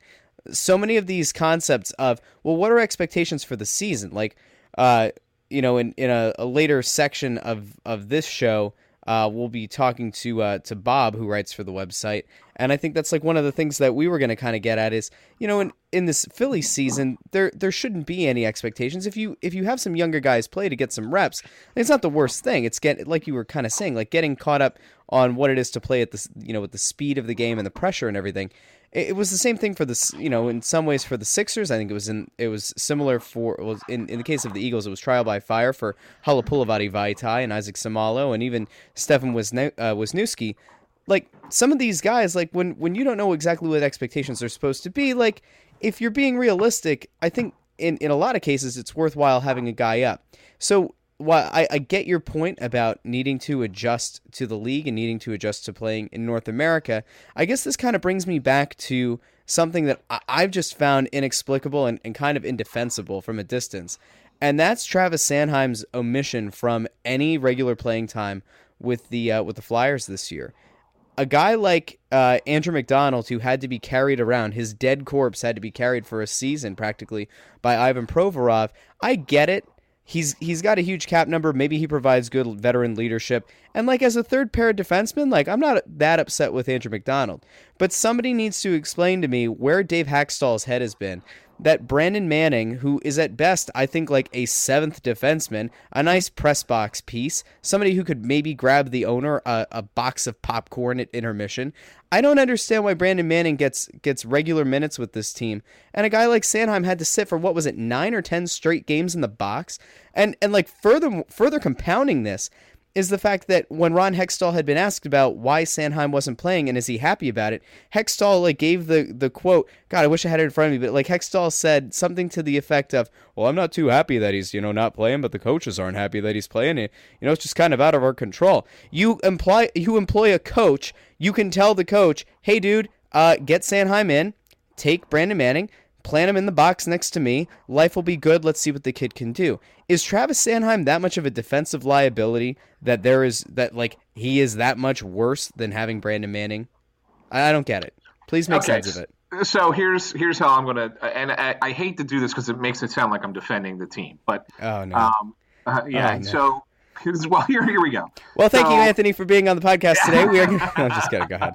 so many of these concepts of well, what are expectations for the season? Like, uh, you know, in in a, a later section of of this show uh, we'll be talking to uh, to Bob, who writes for the website, and I think that's like one of the things that we were going to kind of get at is, you know, in in this Philly season, there there shouldn't be any expectations. If you if you have some younger guys play to get some reps, it's not the worst thing. It's get like you were kind of saying, like getting caught up on what it is to play at this, you know, with the speed of the game and the pressure and everything it was the same thing for this you know in some ways for the Sixers I think it was in it was similar for was in, in the case of the Eagles it was trial by fire for Halapoulivaati Vaitai and Isaac Seumalo and even Stefan uh, Wisniewski like some of these guys like when when you don't know exactly what expectations are supposed to be like if you're being realistic I think in in a lot of cases it's worthwhile having a guy up so while I, I get your point about needing to adjust to the league and needing to adjust to playing in North America, I guess this kind of brings me back to something that I, I've just found inexplicable and, and kind of indefensible from a distance. And that's Travis Sanheim's omission from any regular playing time with the uh, with the Flyers this year. A guy like uh, Andrew McDonald, who had to be carried around, his dead corpse had to be carried for a season practically by Ivan Provorov. I get it He's he's got a huge cap number. Maybe he provides good veteran leadership. And like as a third pair defenseman, like I'm not that upset with Andrew McDonald. But somebody needs to explain to me where Dave Hakstol's head has been that Brandon Manning, who is at best, I think, like a seventh defenseman, a nice press box piece, somebody who could maybe grab the owner a, a box of popcorn at intermission. I don't understand why Brandon Manning gets gets regular minutes with this team, and a guy like Sanheim had to sit for what was it, nine or ten straight games in the box, and and like further further compounding this, is the fact that when Ron Hextall had been asked about why Sanheim wasn't playing and is he happy about it, Hextall like gave the the quote. God, I wish I had it in front of me, but like Hextall said something to the effect of, "Well, I'm not too happy that he's you know not playing, but the coaches aren't happy that he's playing it. You know, it's just kind of out of our control." You imply you employ a coach, you can tell the coach, "Hey, dude, uh, get Sanheim in, take Brandon Manning." Plant him in the box next to me. Life will be good. Let's see what the kid can do. Is Travis Sanheim that much of a defensive liability that there is that like he is that much worse than having Brandon Manning? I, don't get it. Please make okay. sense of it. So here's here's how I'm gonna, and I, I hate to do this because it makes it sound like I'm defending the team, but oh no, um, uh, yeah. Oh, no. So well, here, here we go. Well, thank so, you, Anthony, for being on the podcast today. We are. no, I'm just kidding. Go ahead.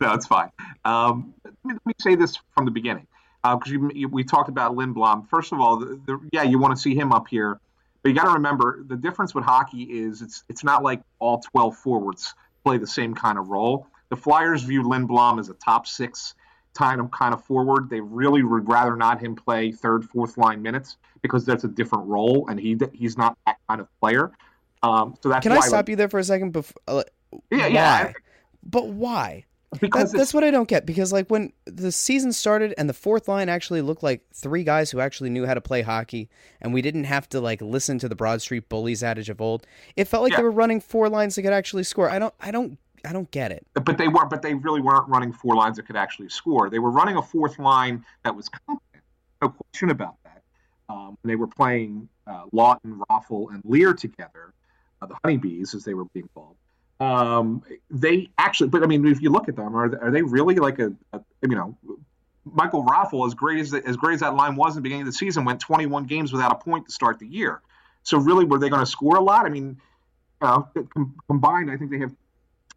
No, it's fine. Um, let, me, say this from the beginning because uh, we talked about Lindblom. First of all, the, the, yeah, you want to see him up here, but you got to remember the difference with hockey is it's it's not like all 12 forwards play the same kind of role. The Flyers view Lindblom as a top six kind of kind of forward. They really would rather not him play third, fourth line minutes because that's a different role, and he he's not that kind of player. Um, so that's can I stop like, you there for a second? Before, uh, yeah, yeah. But why? because that, that's what I don't get. Because like when the season started and the fourth line actually looked like three guys who actually knew how to play hockey, and we didn't have to like listen to the Broad Street Bullies adage of old. It felt like yeah. they were running four lines that could actually score. I don't. I don't. I don't get it. But they were. But they really weren't running four lines that could actually score. They were running a fourth line that was competent. No question about that. Um, they were playing uh, Laughton, Raffl, and Leier together, uh, the Honeybees as they were being called um, they actually, but I mean, if you look at them, are, are they really like a, a you know, Michael Raffl, as great as as great as that line was in the beginning of the season, went 21 games without a point to start the year. So really, were they going to score a lot? I mean, uh, com- combined, I think they have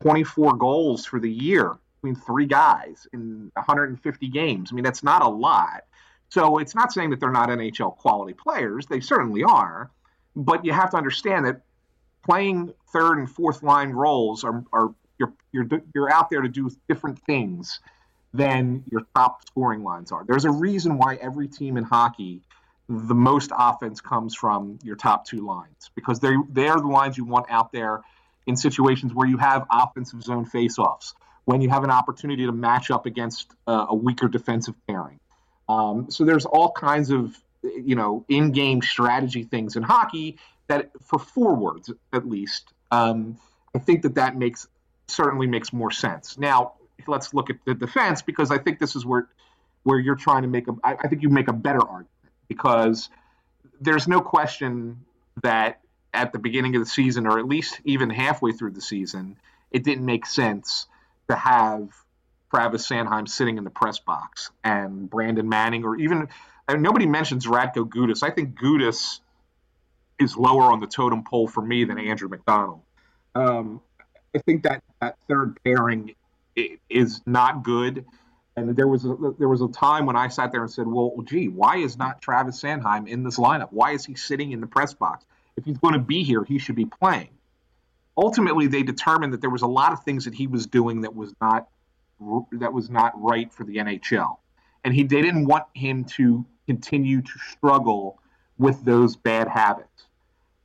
24 goals for the year between three guys in 150 games. I mean, that's not a lot. So it's not saying that they're not NHL quality players. They certainly are. But you have to understand that playing third and fourth line roles are, are you're, you're, you're out there to do different things than your top scoring lines are. There's a reason why every team in hockey, the most offense comes from your top two lines because they they're the lines you want out there in situations where you have offensive zone faceoffs, when you have an opportunity to match up against uh, a weaker defensive pairing. Um, so there's all kinds of you know in-game strategy things in hockey that for forwards at least, um, I think that that makes certainly makes more sense. Now let's look at the defense because I think this is where where you're trying to make a. I, I think you make a better argument because there's no question that at the beginning of the season, or at least even halfway through the season, it didn't make sense to have Travis Sanheim sitting in the press box and Brandon Manning, or even I mean, nobody mentions Radko Gudas. I think Gudas is lower on the totem pole for me than Andrew McDonald. Um, I think that that third pairing is not good. And there was a, there was a time when I sat there and said, "Well, gee, why is not Travis Sanheim in this lineup? Why is he sitting in the press box? If he's going to be here, he should be playing." Ultimately, they determined that there was a lot of things that he was doing that was not that was not right for the NHL, and he they didn't want him to continue to struggle with those bad habits.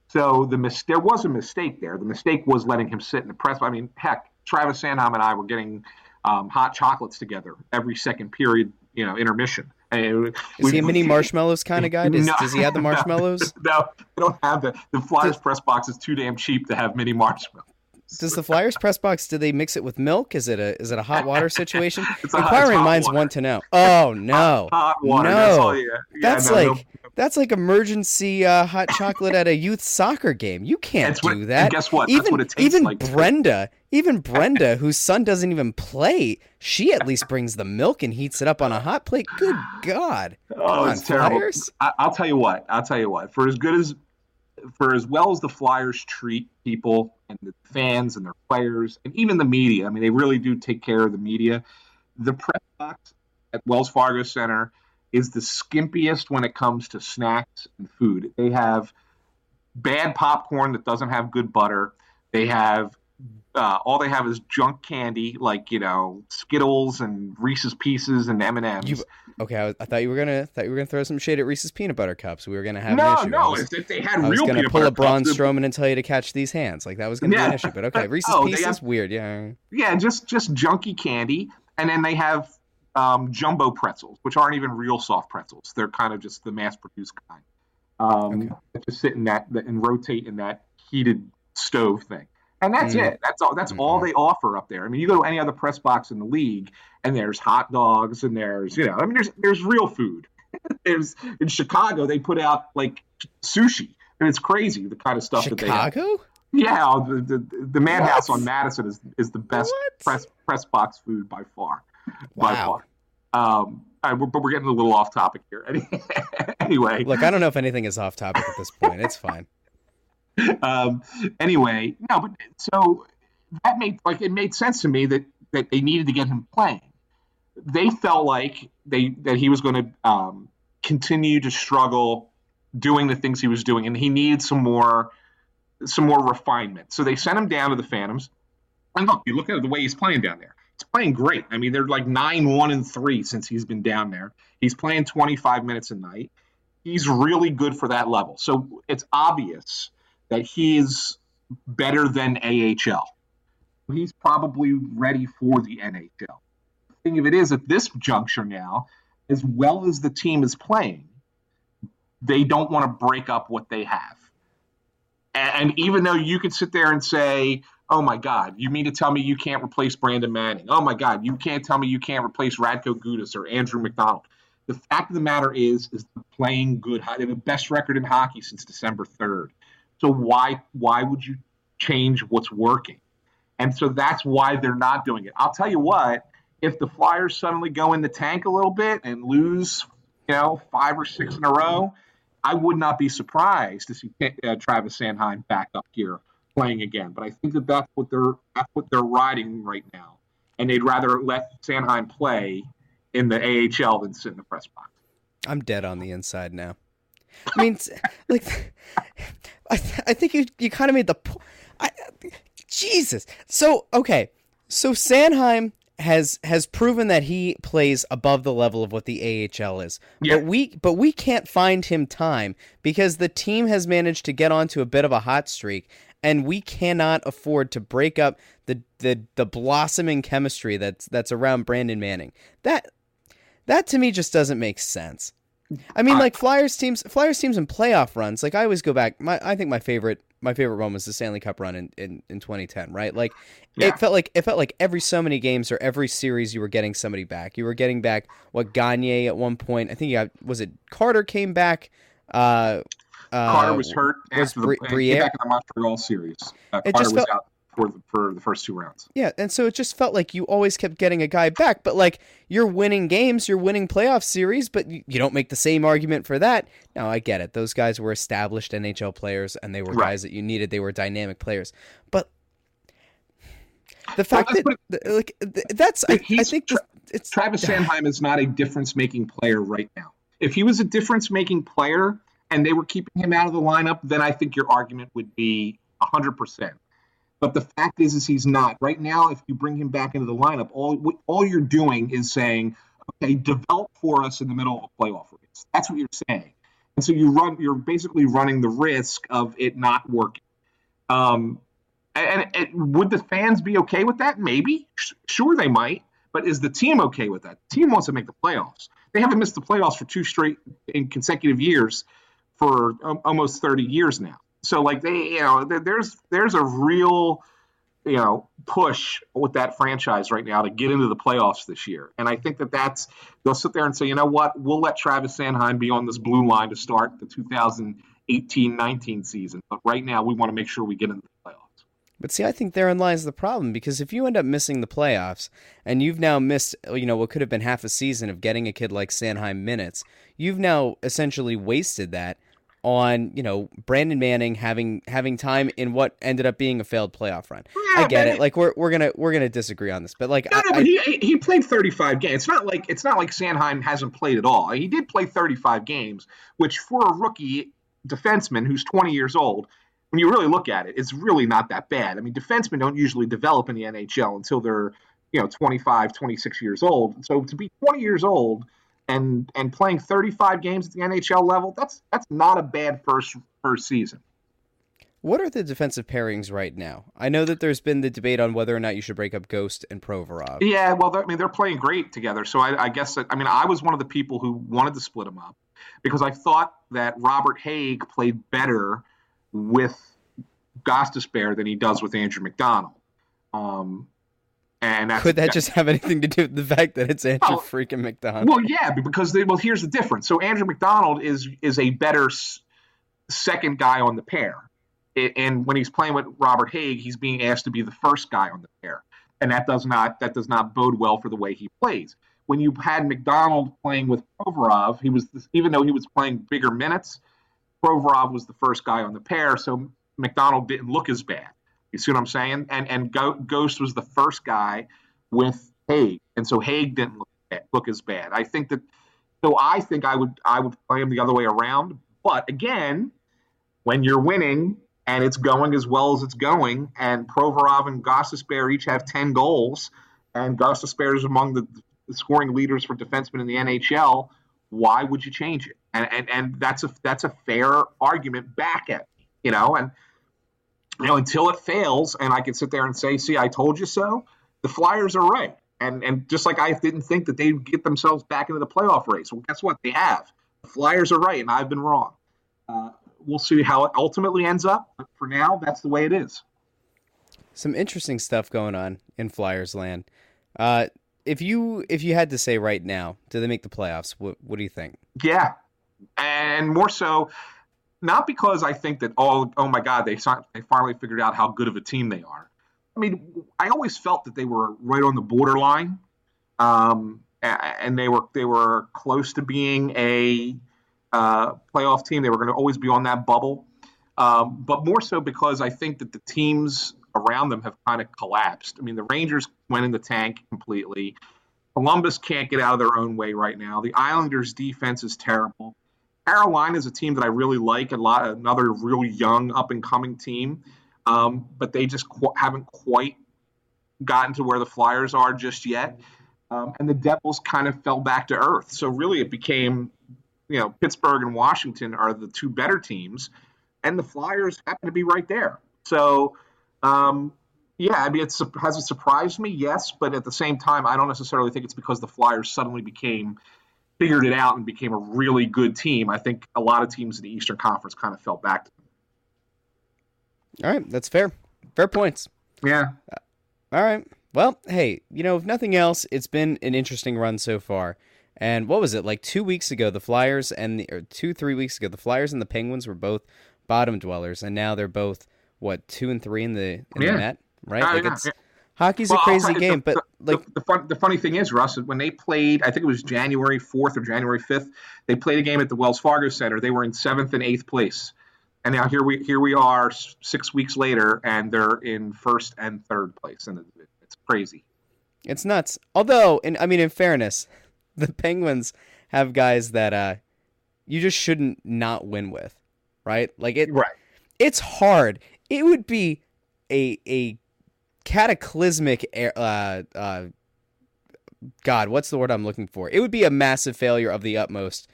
So the mis- there was a mistake there. The mistake was letting him sit in the press. I mean, heck, Travis Sanheim and I were getting um, hot chocolates together every second period, you know, intermission. Is we, he a mini marshmallows kind of guy? Does, no, does he have the marshmallows? No, no they don't have the the Flyers press box is too damn cheap to have mini marshmallows. Does the Flyers press box? Do they mix it with milk? Is it a is it a hot water situation? Inquiring minds water. want to know. Oh no, hot, hot water. No, that's, all, yeah. Yeah, that's no, like no. that's like emergency uh, hot chocolate at a youth soccer game. You can't do what, that. guess what? Even what even like. Brenda, even Brenda, whose son doesn't even play, she at least brings the milk and heats it up on a hot plate. Good God! Oh, it's terrible. I, I'll tell you what. I'll tell you what. For as good as for as well as the Flyers treat people and the fans and their players and even the media, I mean, they really do take care of the media. The press box at Wells Fargo Center is the skimpiest when it comes to snacks and food. They have bad popcorn that doesn't have good butter. They have uh, all they have is junk candy like you know Skittles and Reese's Pieces and M and M's. Okay, I, I, thought you were gonna thought you were gonna throw some shade at Reese's peanut butter cups. We were gonna have no, an issue. No, no. If they had real, I was gonna pull a Braun Strowman and tell you to catch these hands. Like that was gonna yeah. be an issue. But okay, Reese's oh, Pieces have, weird. Yeah. Yeah, just just junky candy, and then they have um, jumbo pretzels, which aren't even real soft pretzels. They're kind of just the mass-produced kind. Um, okay. Just sit in that and rotate in that heated stove thing and that's mm. it. That's all. That's mm-hmm. all they offer up there. I mean, you go to any other press box in the league, and there's hot dogs, and there's you know, I mean, there's there's real food. there's in Chicago, they put out like sushi, and it's crazy the kind of stuff Chicago? that they. Chicago. Yeah, the the, the Madhouse on Madison is is the best what? press press box food by far. Wow. By far. Um, right, we're, but we're getting a little off topic here. anyway, look, I don't know if anything is off topic at this point. It's fine. um, anyway, no, but so that made like it made sense to me that that they needed to get him playing. They felt like they that he was going to um, continue to struggle doing the things he was doing, and he needed some more some more refinement. So they sent him down to the Phantoms. And look, you look at the way he's playing down there. He's playing great. I mean, they're like nine, one, and three since he's been down there. He's playing 25 minutes a night. He's really good for that level. So it's obvious that he's better than AHL. He's probably ready for the NHL. The thing of it is, at this juncture now, as well as the team is playing, they don't want to break up what they have. And even though you could sit there and say, oh my God, you mean to tell me you can't replace Brandon Manning? Oh my God, you can't tell me you can't replace Radko Gudas or Andrew McDonald. The fact of the matter is, is playing good. They have the best record in hockey since December 3rd. So why why would you change what's working? And so that's why they're not doing it. I'll tell you what, if the Flyers suddenly go in the tank a little bit and lose, you know, five or six in a row, I would not be surprised to see uh, Travis Sanheim back up here playing again. But I think that that's what they're that's what they're riding right now, and they'd rather let Sanheim play in the AHL than sit in the press box. I'm dead on the inside now. I mean, like, I, th- I think you you kind of made the point. Jesus. So okay, so Sanheim has has proven that he plays above the level of what the AHL is. Yeah. But we but we can't find him time because the team has managed to get onto a bit of a hot streak and we cannot afford to break up the the the blossoming chemistry that's that's around Brandon Manning. That that to me just doesn't make sense. I mean, like Flyers teams, Flyers teams in playoff runs. Like I always go back. My I think my favorite my favorite run was the Stanley Cup run in, in, in 2010. Right, like yeah. it felt like it felt like every so many games or every series you were getting somebody back. You were getting back what Gagne at one point. I think you got was it Carter came back. Uh, uh, Carter was hurt was after the, Briere? back in the Montreal series. Uh, Carter was felt, out for the, for the first two rounds. Yeah, and so it just felt like you always kept getting a guy back, but like you're winning games, you're winning playoff series, but you, you don't make the same argument for that. Now I get it; those guys were established NHL players, and they were right. guys that you needed. They were dynamic players, but the fact well, that like that's I, I, think tra- it's Travis Sanheim is not a difference making player right now. If he was a difference making player and they were keeping him out of the lineup, then I think your argument would be hundred percent. But the fact is, is he's not right now. If you bring him back into the lineup, all all you're doing is saying, okay, develop for us in the middle of playoff race. That's what you're saying, and so you run. You're basically running the risk of it not working. Um, and, and would the fans be okay with that? Maybe, sure, they might. But is the team okay with that? The team wants to make the playoffs. They haven't missed the playoffs for two straight in consecutive years for um, almost 30 years now. So like they, you know, there's there's a real you know push with that franchise right now to get into the playoffs this year. And I think that that's they'll sit there and say, you know what, we'll let Travis Sanheim be on this blue line to start the 2018-19 season, but right now we want to make sure we get into the playoffs. But see, I think therein lies the problem because if you end up missing the playoffs and you've now missed, you know, what could have been half a season of getting a kid like Sanheim minutes, you've now essentially wasted that on you know Brandon Manning having having time in what ended up being a failed playoff run. Yeah, I get it. Like we're we're gonna we're gonna disagree on this, but like no, I, no, but he he played 35 games. It's not like it's not like Sanheim hasn't played at all. He did play 35 games, which for a rookie defenseman who's 20 years old, when you really look at it, it's really not that bad. I mean, defensemen don't usually develop in the NHL until they're you know 25, 26 years old. So to be 20 years old and and playing 35 games at the NHL level, that's that's not a bad first first season. What are the defensive pairings right now? I know that there's been the debate on whether or not you should break up Ghost and Provorov. Yeah, well, I mean, they're playing great together. So I, I guess that, I mean, I was one of the people who wanted to split them up because I thought that Robert Hägg played better with Gostisbehere than he does with Andrew MacDonald. Um, and could that just have anything to do with the fact that it's Andrew well, freaking MacDonald? Well, yeah, because they, well, here's the difference. So Andrew MacDonald is is a better s- second guy on the pair, it, and when he's playing with Robert Hägg, he's being asked to be the first guy on the pair, and that does not that does not bode well for the way he plays. When you had MacDonald playing with Provorov, he was even though he was playing bigger minutes, Provorov was the first guy on the pair, so MacDonald didn't look as bad. You see what I'm saying? And and Ghost was the first guy with Hägg, and so Hägg didn't look, look as bad. I think that. So I think I would I would play him the other way around. But again, when you're winning and it's going as well as it's going, and Provorov and Gostisbehere each have ten goals, and Gostisbehere is among the, the scoring leaders for defensemen in the NHL. Why would you change it? And and and that's a that's a fair argument back at you know and you know, until it fails, and I can sit there and say, "See, I told you so." The Flyers are right, and and just like I didn't think that they'd get themselves back into the playoff race. Well, guess what? They have. The Flyers are right, and I've been wrong. Uh, we'll see how it ultimately ends up. But for now, that's the way it is. Some interesting stuff going on in Flyers land. Uh, if you if you had to say right now, do they make the playoffs? What what do you think? Yeah, and more so not because I think that oh oh my god they they finally figured out how good of a team they are. I mean, I always felt that they were right on the borderline, um, and they were they were close to being a uh, playoff team. They were going to always be on that bubble, um, but more so because I think that the teams around them have kind of collapsed. I mean, the Rangers went in the tank completely. Columbus can't get out of their own way right now. The Islanders' defense is terrible. Carolina is a team that I really like. A lot, another real young, up and coming team, um, but they just qu- haven't quite gotten to where the Flyers are just yet. Um, and the Devils kind of fell back to earth. So really, it became, you know, Pittsburgh and Washington are the two better teams, and the Flyers happen to be right there. So, um, yeah, I mean, it's has it surprised me? Yes, but at the same time, I don't necessarily think it's because the Flyers suddenly became figured it out and became a really good team. I think a lot of teams in the Eastern Conference kind of fell back. All right, that's fair. Fair points. Yeah. Uh, all right. Well, hey, you know, if nothing else, it's been an interesting run so far. And what was it like two weeks ago? The Flyers and the or two, three weeks ago, the Flyers and the Penguins were both bottom dwellers, and now they're both what two and three in the in yeah. the net, right? Uh, like yeah, it's, yeah. Hockey's well, a crazy game, the, but like the, the, fun, the funny thing is, Russ, when they played, I think it was January fourth or January fifth, they played a game at the Wells Fargo Center. They were in seventh and eighth place, and now here we here we are six weeks later, and they're in first and third place, and it's crazy. It's nuts. Although, and I mean, in fairness, the Penguins have guys that uh, you just shouldn't not win with, right? Like it, right? It's hard. It would be a a cataclysmic uh, uh, God, what's the word I'm looking for? It would be a massive failure of the utmost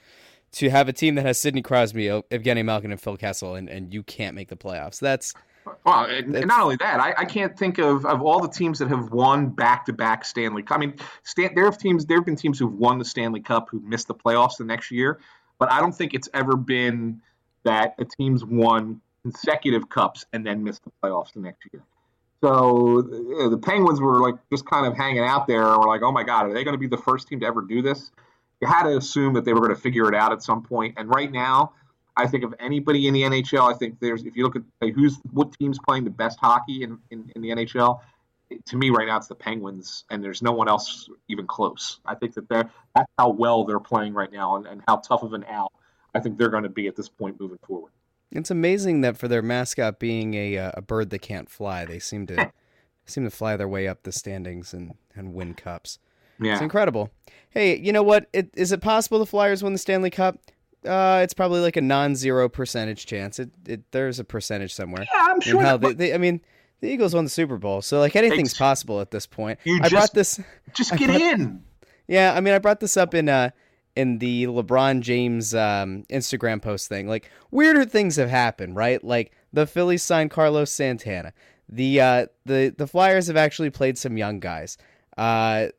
to have a team that has Sidney Crosby, Evgeny Malkin, and Phil Kessel, and, and you can't make the playoffs. That's Well, and not only that, I, I, can't think of, of all the teams that have won back to back Stanley Cup. I mean, Stan, there have teams, there have been teams who've won the Stanley Cup who missed the playoffs the next year, but I don't think it's ever been that a team's won consecutive cups and then missed the playoffs the next year. So know, the Penguins were like just kind of hanging out there. We're like, oh my God, are they going to be the first team to ever do this? You had to assume that they were going to figure it out at some point. And right now, I think of anybody in the NHL, I think there's if you look at like, who's what team's playing the best hockey in, in, in the NHL, to me right now it's the Penguins, and there's no one else even close. I think that they're that's how well they're playing right now, and, and how tough of an out I think they're going to be at this point moving forward. It's amazing that for their mascot being a uh, a bird that can't fly, they seem to seem to fly their way up the standings and, and win cups. Yeah. It's incredible. Hey, you know what? It, is it possible the Flyers win the Stanley Cup? Uh, it's probably like a non-zero percentage chance. It, it there's a percentage somewhere. Yeah, I'm sure. How they, they, I mean, the Eagles won the Super Bowl, so like anything's possible at this point. I just, brought this. Just get brought, in. Yeah, I mean, I brought this up in uh in the LeBron James um, Instagram post thing. Like weirder things have happened, right? Like the Phillies signed Carlos Santana. The uh, the the Flyers have actually played some young guys. Uh,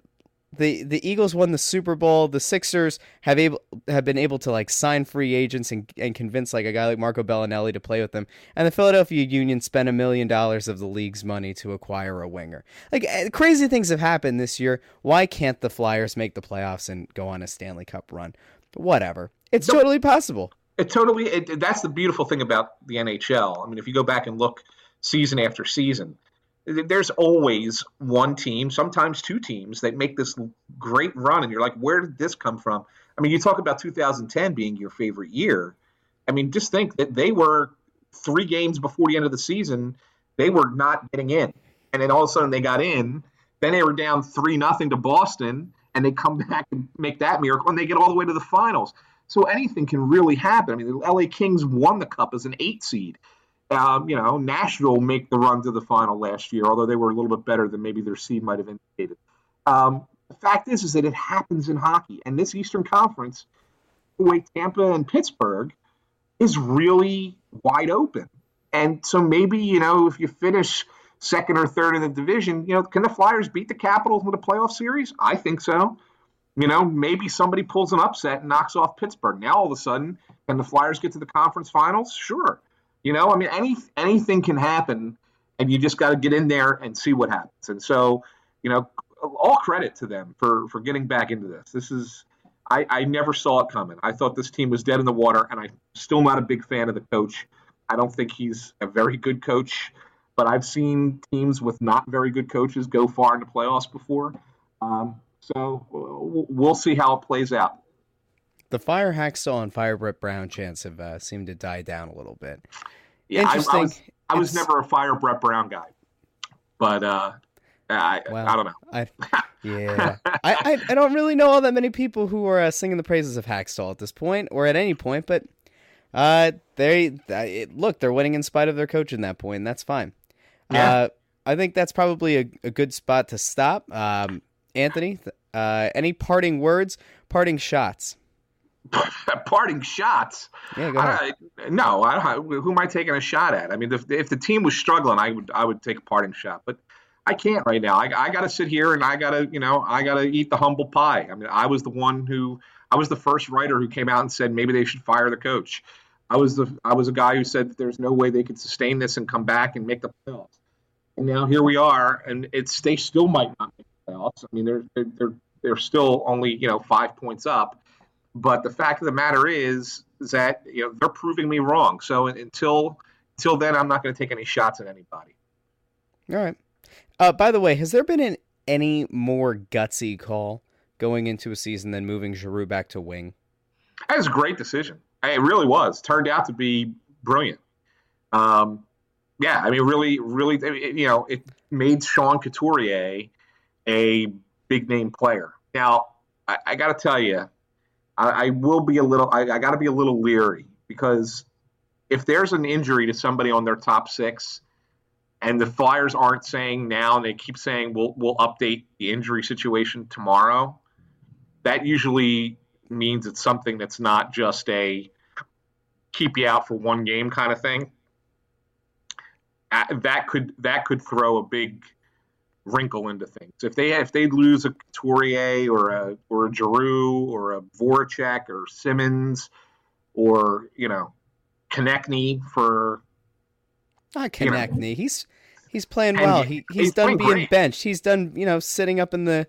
the the Eagles won the Super Bowl. The Sixers have able have been able to like sign free agents and and convince like a guy like Marco Belinelli to play with them. And the Philadelphia Union spent a million dollars of the league's money to acquire a winger. Like eh, crazy things have happened this year. Why can't the Flyers make the playoffs and go on a Stanley Cup run? Whatever. It's totally possible. It totally. It, that's the beautiful thing about the NHL. I mean, if you go back and look season after season there's always one team, sometimes two teams that make this great run, and you're like, where did this come from? I mean, you talk about 2010 being your favorite year. I mean, just think that they were three games before the end of the season, they were not getting in, and then all of a sudden they got in. Then they were down three nothing to Boston, and they come back and make that miracle, and they get all the way to the finals. So anything can really happen. I mean, the LA Kings won the cup as an eight seed um, you know, Nashville make the run to the final last year, although they were a little bit better than maybe their seed might have indicated. Um, the fact is, is that it happens in hockey, and this Eastern Conference, the way Tampa and Pittsburgh, is really wide open. And so maybe you know if you finish second or third in the division, you know, can the Flyers beat the Capitals in the playoff series? I think so. You know, maybe somebody pulls an upset and knocks off Pittsburgh. Now all of a sudden, can the Flyers get to the conference finals? Sure. You know, I mean, any anything can happen, and you just got to get in there and see what happens. And so, you know, all credit to them for for getting back into this. This is I, I never saw it coming. I thought this team was dead in the water, and I'm still not a big fan of the coach. I don't think he's a very good coach, but I've seen teams with not very good coaches go far into playoffs before. Um, so we'll see how it plays out the Fire Hakstol and Fire Brett Brown chants have uh, seemed to die down a little bit. Yeah, Interesting. I, I was, I was never a Fire Brett Brown guy, but uh, I, well, I don't know. I, yeah, I, I, don't really know all that many people who are uh, singing the praises of Hakstol at this point or at any point, but uh, they it, look they're winning in spite of their coach in that point. And that's fine. Yeah. Uh, I think that's probably a, a good spot to stop. Um, Anthony, uh, any parting words, parting shots? parting shots. Yeah, go ahead. I, no, I, who am I taking a shot at? I mean, if, if the team was struggling, I would I would take a parting shot, but I can't right now. I, I got to sit here and I got to you know I got to eat the humble pie. I mean, I was the one who I was the first writer who came out and said maybe they should fire the coach. I was the I was a guy who said there's no way they could sustain this and come back and make the playoffs. And now here we are, and it's they still might not make the playoffs. I mean, they're they're they're, they're still only you know five points up but the fact of the matter is, is that you know they're proving me wrong. So until until then, I'm not going to take any shots at anybody. All right. Uh, by the way, has there been an, any more gutsy call going into a season than moving Giroux back to wing? That was a great decision. It really was. Turned out to be brilliant. Um, yeah, I mean, really, really, you know, it made Sean Couturier a big name player. Now, I, I got to tell you, I, will be a little. I, I got to be a little leery because if there's an injury to somebody on their top six, and the Flyers aren't saying now, and they keep saying we'll we'll update the injury situation tomorrow, that usually means it's something that's not just a keep you out for one game kind of thing. that could that could throw a big wrinkle into things. If they if they lose a Couturier or a or a Giroux or a Voracek or Simmonds or you know Konecny for Not You know. He's he's playing well. he- He he's he's done being great. benched. He's done you know sitting up in the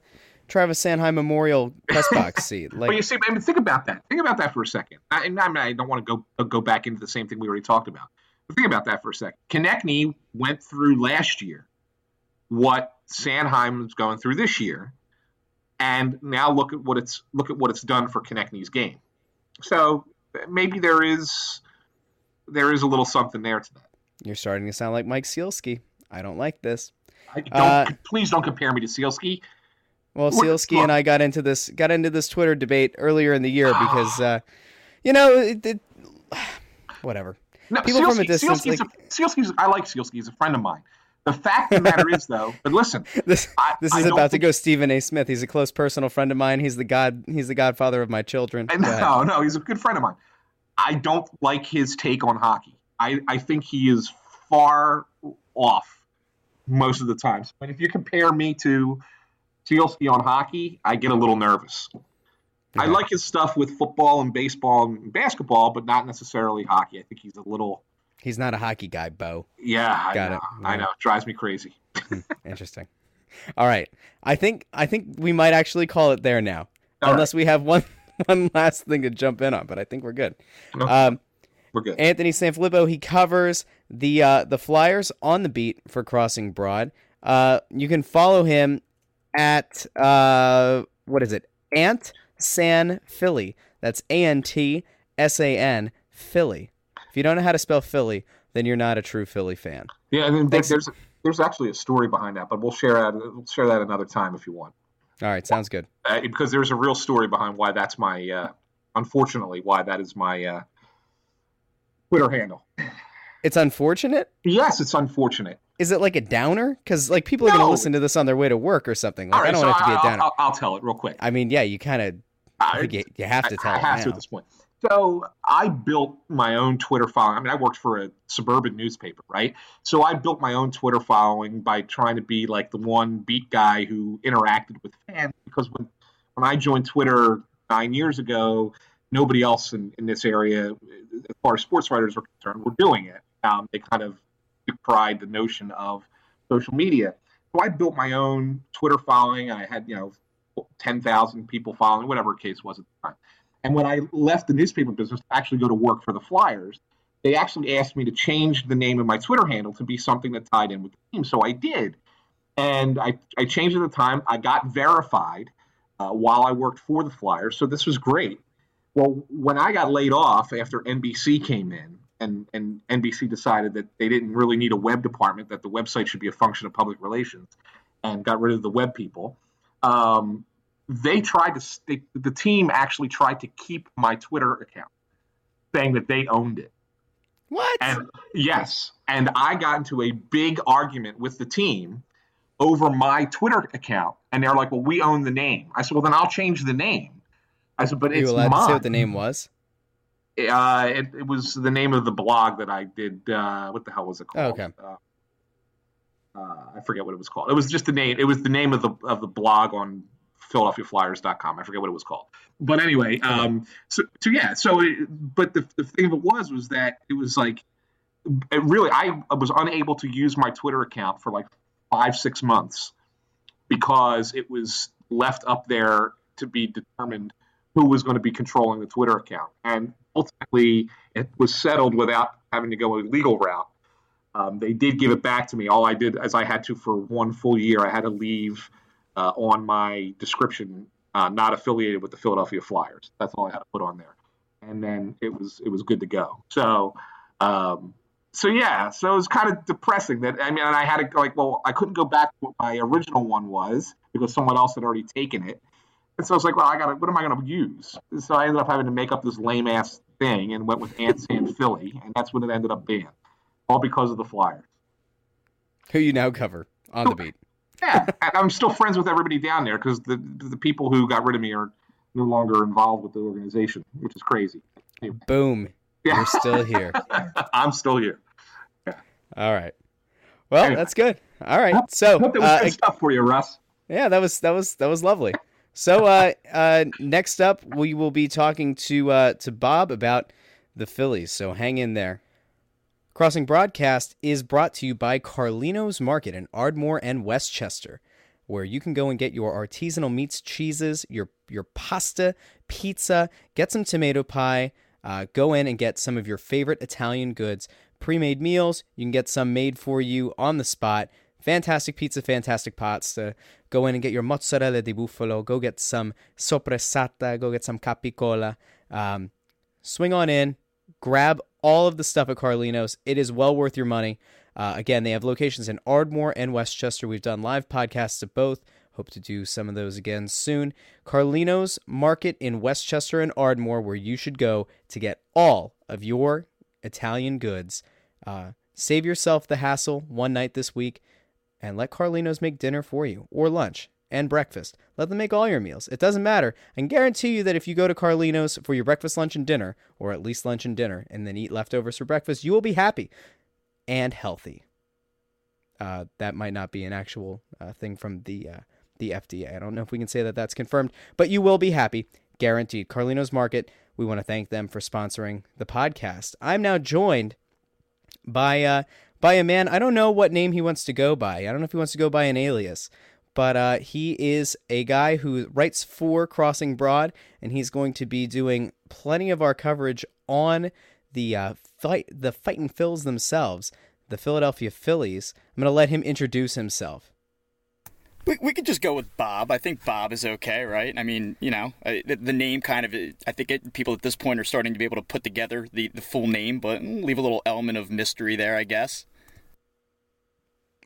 Travis Sanheim Memorial press box seat. But you Like see, I mean, think about that. Think about that for a second. I, and I'm- I don't want to go go back into the same thing we already talked about. But think about that for a second. Konecny went through last year what Sanheim's going through this year, and now look at what it's look at what it's done for Konecny's game. So maybe there is there is a little something there to that. you're starting to sound like Mike Sielski. I don't like this. I don't, Uh, please don't compare me to Sielski. Well, look. and I got into this got into this Twitter debate earlier in the year because uh, you know it, it, whatever. No, People from a distance, Sielski's a, Sielski's, I like Sielski. He's a friend of mine. The fact of the matter is, though, but listen, This I, this is about to go Stephen A. Smith. He's a close personal friend of mine. He's the god. He's the godfather of my children. No, no, he's a good friend of mine. I don't like his take on hockey. I, I think he is far off most of the times. But if you compare me to Sielski on hockey, I get a little nervous. I like his stuff with football and baseball and basketball, but not necessarily hockey. I think he's a little, He's not a hockey guy, Bo. yeah, I Got know, it. I know, drives me crazy. Interesting. All right. I think I think we might actually call it there now, All unless we have one one last thing to jump in on. But I think we're good. Um, We're good. Anthony Sanfilippo, he covers the uh, the Flyers on the beat for Crossing Broad. Uh, you can follow him at uh, what is it? Ant San Philly. That's A N T S A N Philly. If you don't know how to spell Philly, then you're not a true Philly fan. yeah, and then Thanks. there's there's actually a story behind that, but we'll share that we'll share that another time if you want. All right, sounds good. uh, because there's a real story behind why that's my uh, unfortunately why that is my uh, Twitter handle. It's unfortunate. Yes, it's unfortunate. Is it like a downer? Because like people are going to listen to this on their way to work or something. Like, All right, I don't so want it to be a downer. will I'll tell it real quick. I mean, yeah, you kind of you, you have to tell I, I it have to at this point. So I built my own Twitter following. I mean, I worked for a suburban newspaper, right? So I built my own Twitter following by trying to be like the one beat guy who interacted with fans. Because when when I joined Twitter nine years ago, nobody else in, in this area, as far as sports writers were concerned, were doing it. Um, they kind of decried the notion of social media. So I built my own Twitter following. I had you know ten thousand people following, whatever the case was at the time. And when I left the newspaper business to actually go to work for the Flyers, they actually asked me to change the name of my Twitter handle to be something that tied in with the team. So I did. And I, I changed at the time. I got verified uh, while I worked for the Flyers. So this was great. Well, when I got laid off after NBC came in, and, and NBC decided that they didn't really need a web department, that the website should be a function of public relations, and got rid of the web people. Um, they tried to stick, the team actually tried to keep my Twitter account, saying that they owned it. What? And yes, and I got into a big argument with the team over my Twitter account, and they're like, "Well, we own the name." I said, "Well, then I'll change the name." I said, "But Are you it's allowed mine." to say what the name was? Uh, it, it was the name of the blog that I did. Uh, what the hell was it Oh, called? okay. Uh, uh, I forget what it was called. It was just the name. It was the name of the of the blog on PhiladelphiaFlyers.com. I forget what it was called. But anyway, um, so, so yeah. So, it, but the the thing of it was was that it was like, it really, I was unable to use my Twitter account for like five six months because it was left up there to be determined who was going to be controlling the Twitter account. And ultimately, it was settled without having to go a legal route. Um, they did give it back to me. All I did, as I had to for one full year, I had to leave uh, on my description, uh, not affiliated with the Philadelphia Flyers. That's all I had to put on there, and then it was it was good to go. So, um, so yeah, so it was kind of depressing that I mean, and I had to go like, well, I couldn't go back to what my original one was because someone else had already taken it. And so I was like, well, I got to, what am I going to use? So I ended up having to make up this lame ass thing and went with Ants and Philly, and that's what it ended up being, all because of the Flyers. Who you now cover on the beat? Yeah, I'm still friends with everybody down there because the the people who got rid of me are no longer involved with the organization, which is crazy. Boom. Yeah. You're still here. I'm still here. All right. Well, that's good. All right. So I hope that was uh, good stuff for you, Russ. yeah, that was that was that was lovely. So uh, uh, next up, we will be talking to uh, to Bob about the Phillies. So hang in there. Crossing Broadcast is brought to you by Carlino's Market in Ardmore and Westchester, where you can go and get your artisanal meats, cheeses, your your pasta, pizza, get some tomato pie. Uh, go in and get some of your favorite Italian goods, pre-made meals. You can get some made for you on the spot. Fantastic pizza, fantastic pasta. Go in and get your mozzarella di bufalo. Go get some sopressata. Go get some capicola. Um, swing on in, grab all of the stuff at Carlino's. It is well worth your money. Uh, again, they have locations in Ardmore and Westchester. We've done live podcasts at both. Hope to do some of those again soon. Carlino's Market in Westchester and Ardmore, where you should go to get all of your Italian goods. Uh, save yourself the hassle one night this week and let Carlino's make dinner for you or lunch and breakfast. Let them make all your meals. It doesn't matter. I can guarantee you that if you go to Carlino's for your breakfast, lunch, and dinner, or at least lunch and dinner, and then eat leftovers for breakfast, you will be happy and healthy. Uh, that might not be an actual uh, thing from the uh, the FDA. I don't know if we can say that that's confirmed, but you will be happy, guaranteed. Carlino's Market. We want to thank them for sponsoring the podcast. I'm now joined by uh, by a man. I don't know what name he wants to go by. I don't know if he wants to go by an alias, but uh, he is a guy who writes for Crossing Broad, and he's going to be doing plenty of our coverage on the uh, fight, the fighting Phils themselves, the Philadelphia Phillies. I'm going to let him introduce himself. We, we could just go with Bob. I think Bob is okay, right? I mean, you know, uh, the, the name kind of, I think it, people at this point are starting to be able to put together the, the full name, but leave a little element of mystery there, I guess.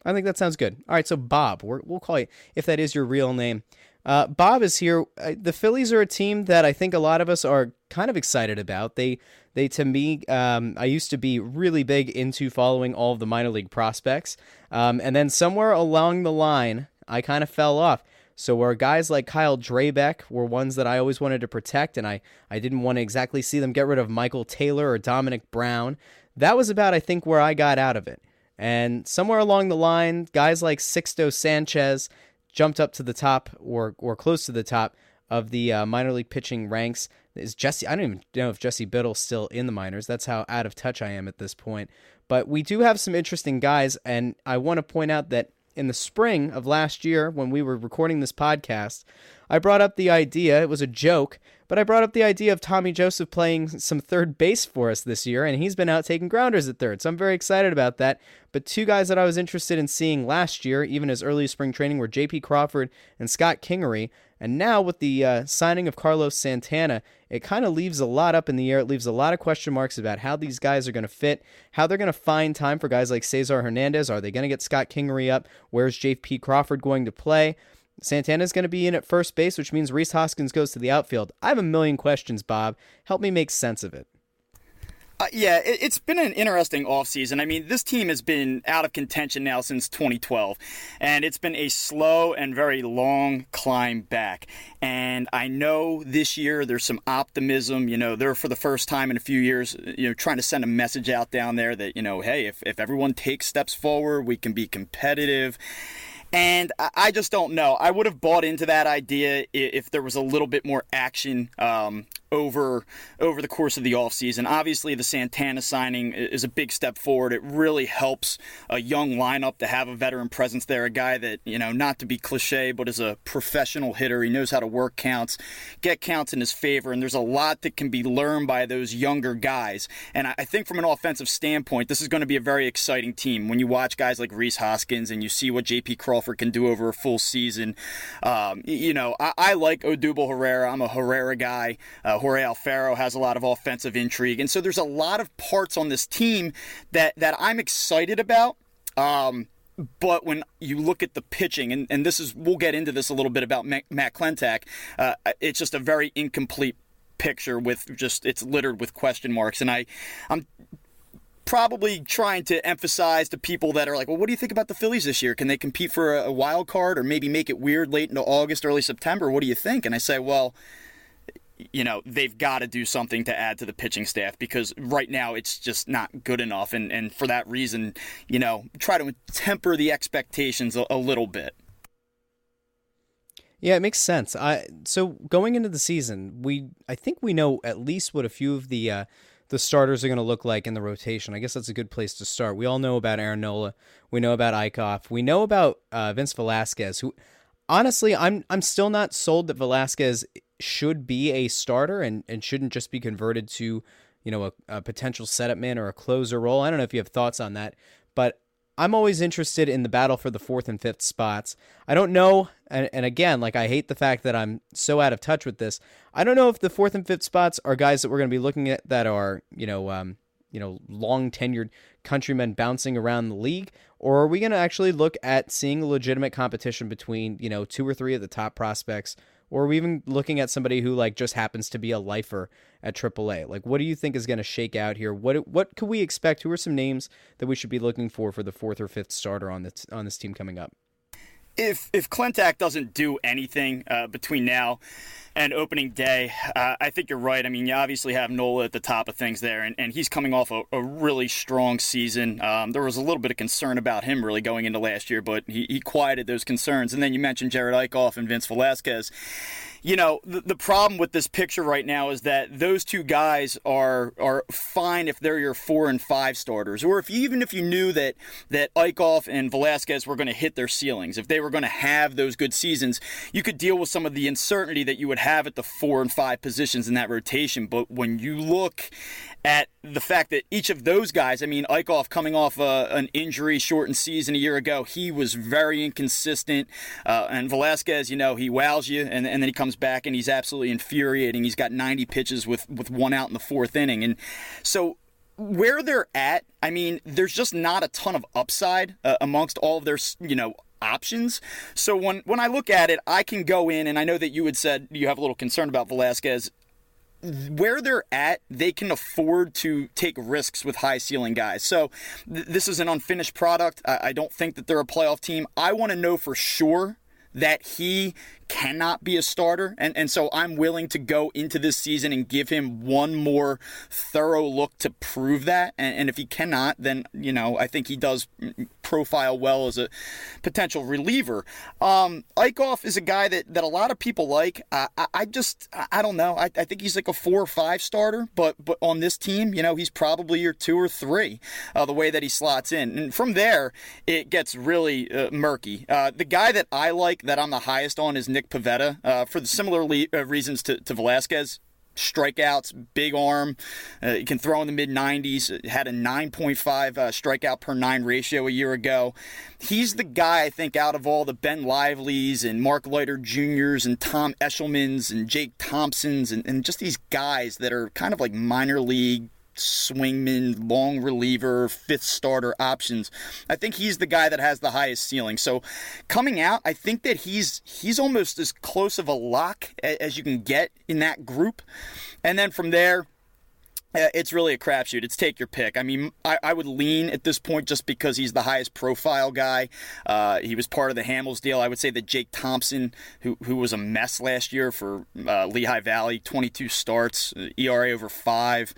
I think that sounds good. All right, so Bob, we will call you if that is your real name. Uh, Bob is here. Uh, the Phillies are a team that I think a lot of us are kind of excited about. They, they to me, um, I used to be really big into following all of the minor league prospects, um, and then somewhere along the line, I kind of fell off. So where guys like Kyle Drabek were ones that I always wanted to protect, and I, I didn't want to exactly see them get rid of Michael Taylor or Domonic Brown. That was about I think where I got out of it. And somewhere along the line, guys like Sixto Sanchez jumped up to the top or or close to the top of the uh, minor league pitching ranks. Is Jesse? I don't even know if Jesse Biddle's still in the minors. That's how out of touch I am at this point. But we do have some interesting guys, and I want to point out that in the spring of last year, when we were recording this podcast, I brought up the idea. It was a joke, but I brought up the idea of Tommy Joseph playing some third base for us this year, and he's been out taking grounders at third. So I'm very excited about that. But two guys that I was interested in seeing last year, even as early spring training, were J.P. Crawford and Scott Kingery. And now with the uh, signing of Carlos Santana, it kind of leaves a lot up in the air. It leaves a lot of question marks about how these guys are going to fit, how they're going to find time for guys like Cesar Hernandez. Are they going to get Scott Kingery up? Where's J.P. Crawford going to play? Santana's going to be in at first base, which means Rhys Hoskins goes to the outfield. I have a million questions, Bob. Help me make sense of it. Uh, yeah, it, has been an interesting offseason. I mean, this team has been out of contention now since 2012, and it's been a slow and very long climb back. And I know this year there's some optimism. You know, they're for the first time in a few years, you know, trying to send a message out down there that, you know, hey, if, if everyone takes steps forward, we can be competitive. And I just don't know. I would have bought into that idea if there was a little bit more action um, over over the course of the offseason. Obviously, the Santana signing is a big step forward. It really helps a young lineup to have a veteran presence there, a guy that, you know, not to be cliche, but is a professional hitter. He knows how to work counts, get counts in his favor, and there's a lot that can be learned by those younger guys. And I think from an offensive standpoint, this is going to be a very exciting team. When you watch guys like Rhys Hoskins and you see what J.P. Crawford can do over a full season, um, you know, I, I, like Odubel Herrera. I'm a Herrera guy. Uh, Jorge Alfaro has a lot of offensive intrigue, and so there's a lot of parts on this team that that I'm excited about. Um, but when you look at the pitching, and, and this is we'll get into this a little bit about Matt Klentak, uh, it's just a very incomplete picture with just it's littered with question marks, and I I'm probably trying to emphasize to people that are like, well, what do you think about the Phillies this year? Can they compete for a, wild card or maybe make it weird late into August, early September? What do you think? And I say, well, you know, they've got to do something to add to the pitching staff because right now it's just not good enough. And, and for that reason, you know, try to temper the expectations a, a little bit. Yeah, it makes sense. I so going into the season, we I think we know at least what a few of the uh, the starters are going to look like in the rotation. I guess that's a good place to start. We all know about Aaron Nola. We know about Eickhoff. We know about uh, Vince Velasquez, who honestly, I'm I'm still not sold that Velasquez should be a starter and, and shouldn't just be converted to, you know, a, a potential setup man or a closer role. I don't know if you have thoughts on that, but I'm always interested in the battle for the fourth and fifth spots. I don't know, and, and again, like I hate the fact that I'm so out of touch with this. I don't know if the fourth and fifth spots are guys that we're going to be looking at that are, you know, um, you know, long tenured countrymen bouncing around the league, or are we going to actually look at seeing legitimate competition between, you know, two or three of the top prospects or are we even looking at somebody who like just happens to be a lifer at AAA? Like, what do you think is going to shake out here? What what could we expect? Who are some names that we should be looking for for the fourth or fifth starter on this on this team coming up? If if Klentak doesn't do anything uh, between now and opening day, uh, I think you're right. I mean, you obviously have Nola at the top of things there, and, and he's coming off a, a really strong season. Um, there was a little bit of concern about him really going into last year, but he, he quieted those concerns. And then you mentioned Jerad Eickhoff and Vince Velasquez you know, the, the problem with this picture right now is that those two guys are are fine if they're your four and five starters, or if even if you knew that that Eickhoff and Velasquez were going to hit their ceilings, if they were going to have those good seasons, you could deal with some of the uncertainty that you would have at the four and five positions in that rotation. But when you look at the fact that each of those guys, I mean, Eickhoff coming off uh, an injury shortened season a year ago, he was very inconsistent. Uh, and Velasquez, you know, he wows you and, and then he comes back and he's absolutely infuriating. He's got 90 pitches with, with one out in the fourth inning. And so where they're at, I mean, there's just not a ton of upside uh, amongst all of their, you know, options. So when when I look at it, I can go in and I know that you had said you have a little concern about Velasquez where they're at, they can afford to take risks with high ceiling guys. So th- this is an unfinished product. I-, I don't think that they're a playoff team. I want to know for sure that he cannot be a starter. And, and so I'm willing to go into this season and give him one more thorough look to prove that. And, and if he cannot, then, you know, I think he does profile well as a potential reliever. Um, Eickhoff is a guy that, that a lot of people like. I, I, I just, I don't know. I, I think he's like a four or five starter, but, but on this team, you know, he's probably your two or three, uh, the way that he slots in. And from there, it gets really uh, murky. Uh, the guy that I like that I'm the highest on is Nick Pivetta uh, for the similar le- uh, reasons to, to Velasquez strikeouts, big arm. Uh, he can throw in the mid 90s. Had a 9.5 uh, strikeout per nine ratio a year ago. He's the guy I think out of all the Ben Lively's and Mark Leiter Juniors and Tom Eshelman's and Jake Thompsons and, and just these guys that are kind of like minor league swingman, long reliever, fifth starter options. I think he's the guy that has the highest ceiling. So coming out, I think that he's he's almost as close of a lock as you can get in that group. And then from there, uh, it's really a crapshoot. It's take your pick. I mean, I, I, would lean at this point just because he's the highest profile guy. Uh, he was part of the Hamels deal. I would say that Jake Thompson, who who was a mess last year for uh, Lehigh Valley, 22 starts, ERA over five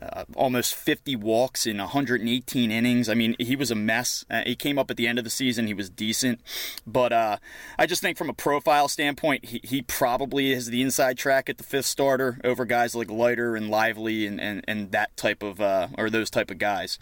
uh, almost 50 walks in 118 innings. I mean, he was a mess. Uh, he came up at the end of the season. He was decent. But uh, I just think from a profile standpoint, he, he probably is the inside track at the fifth starter over guys like Leiter and Lively and, and, and that type of, uh, or those type of guys.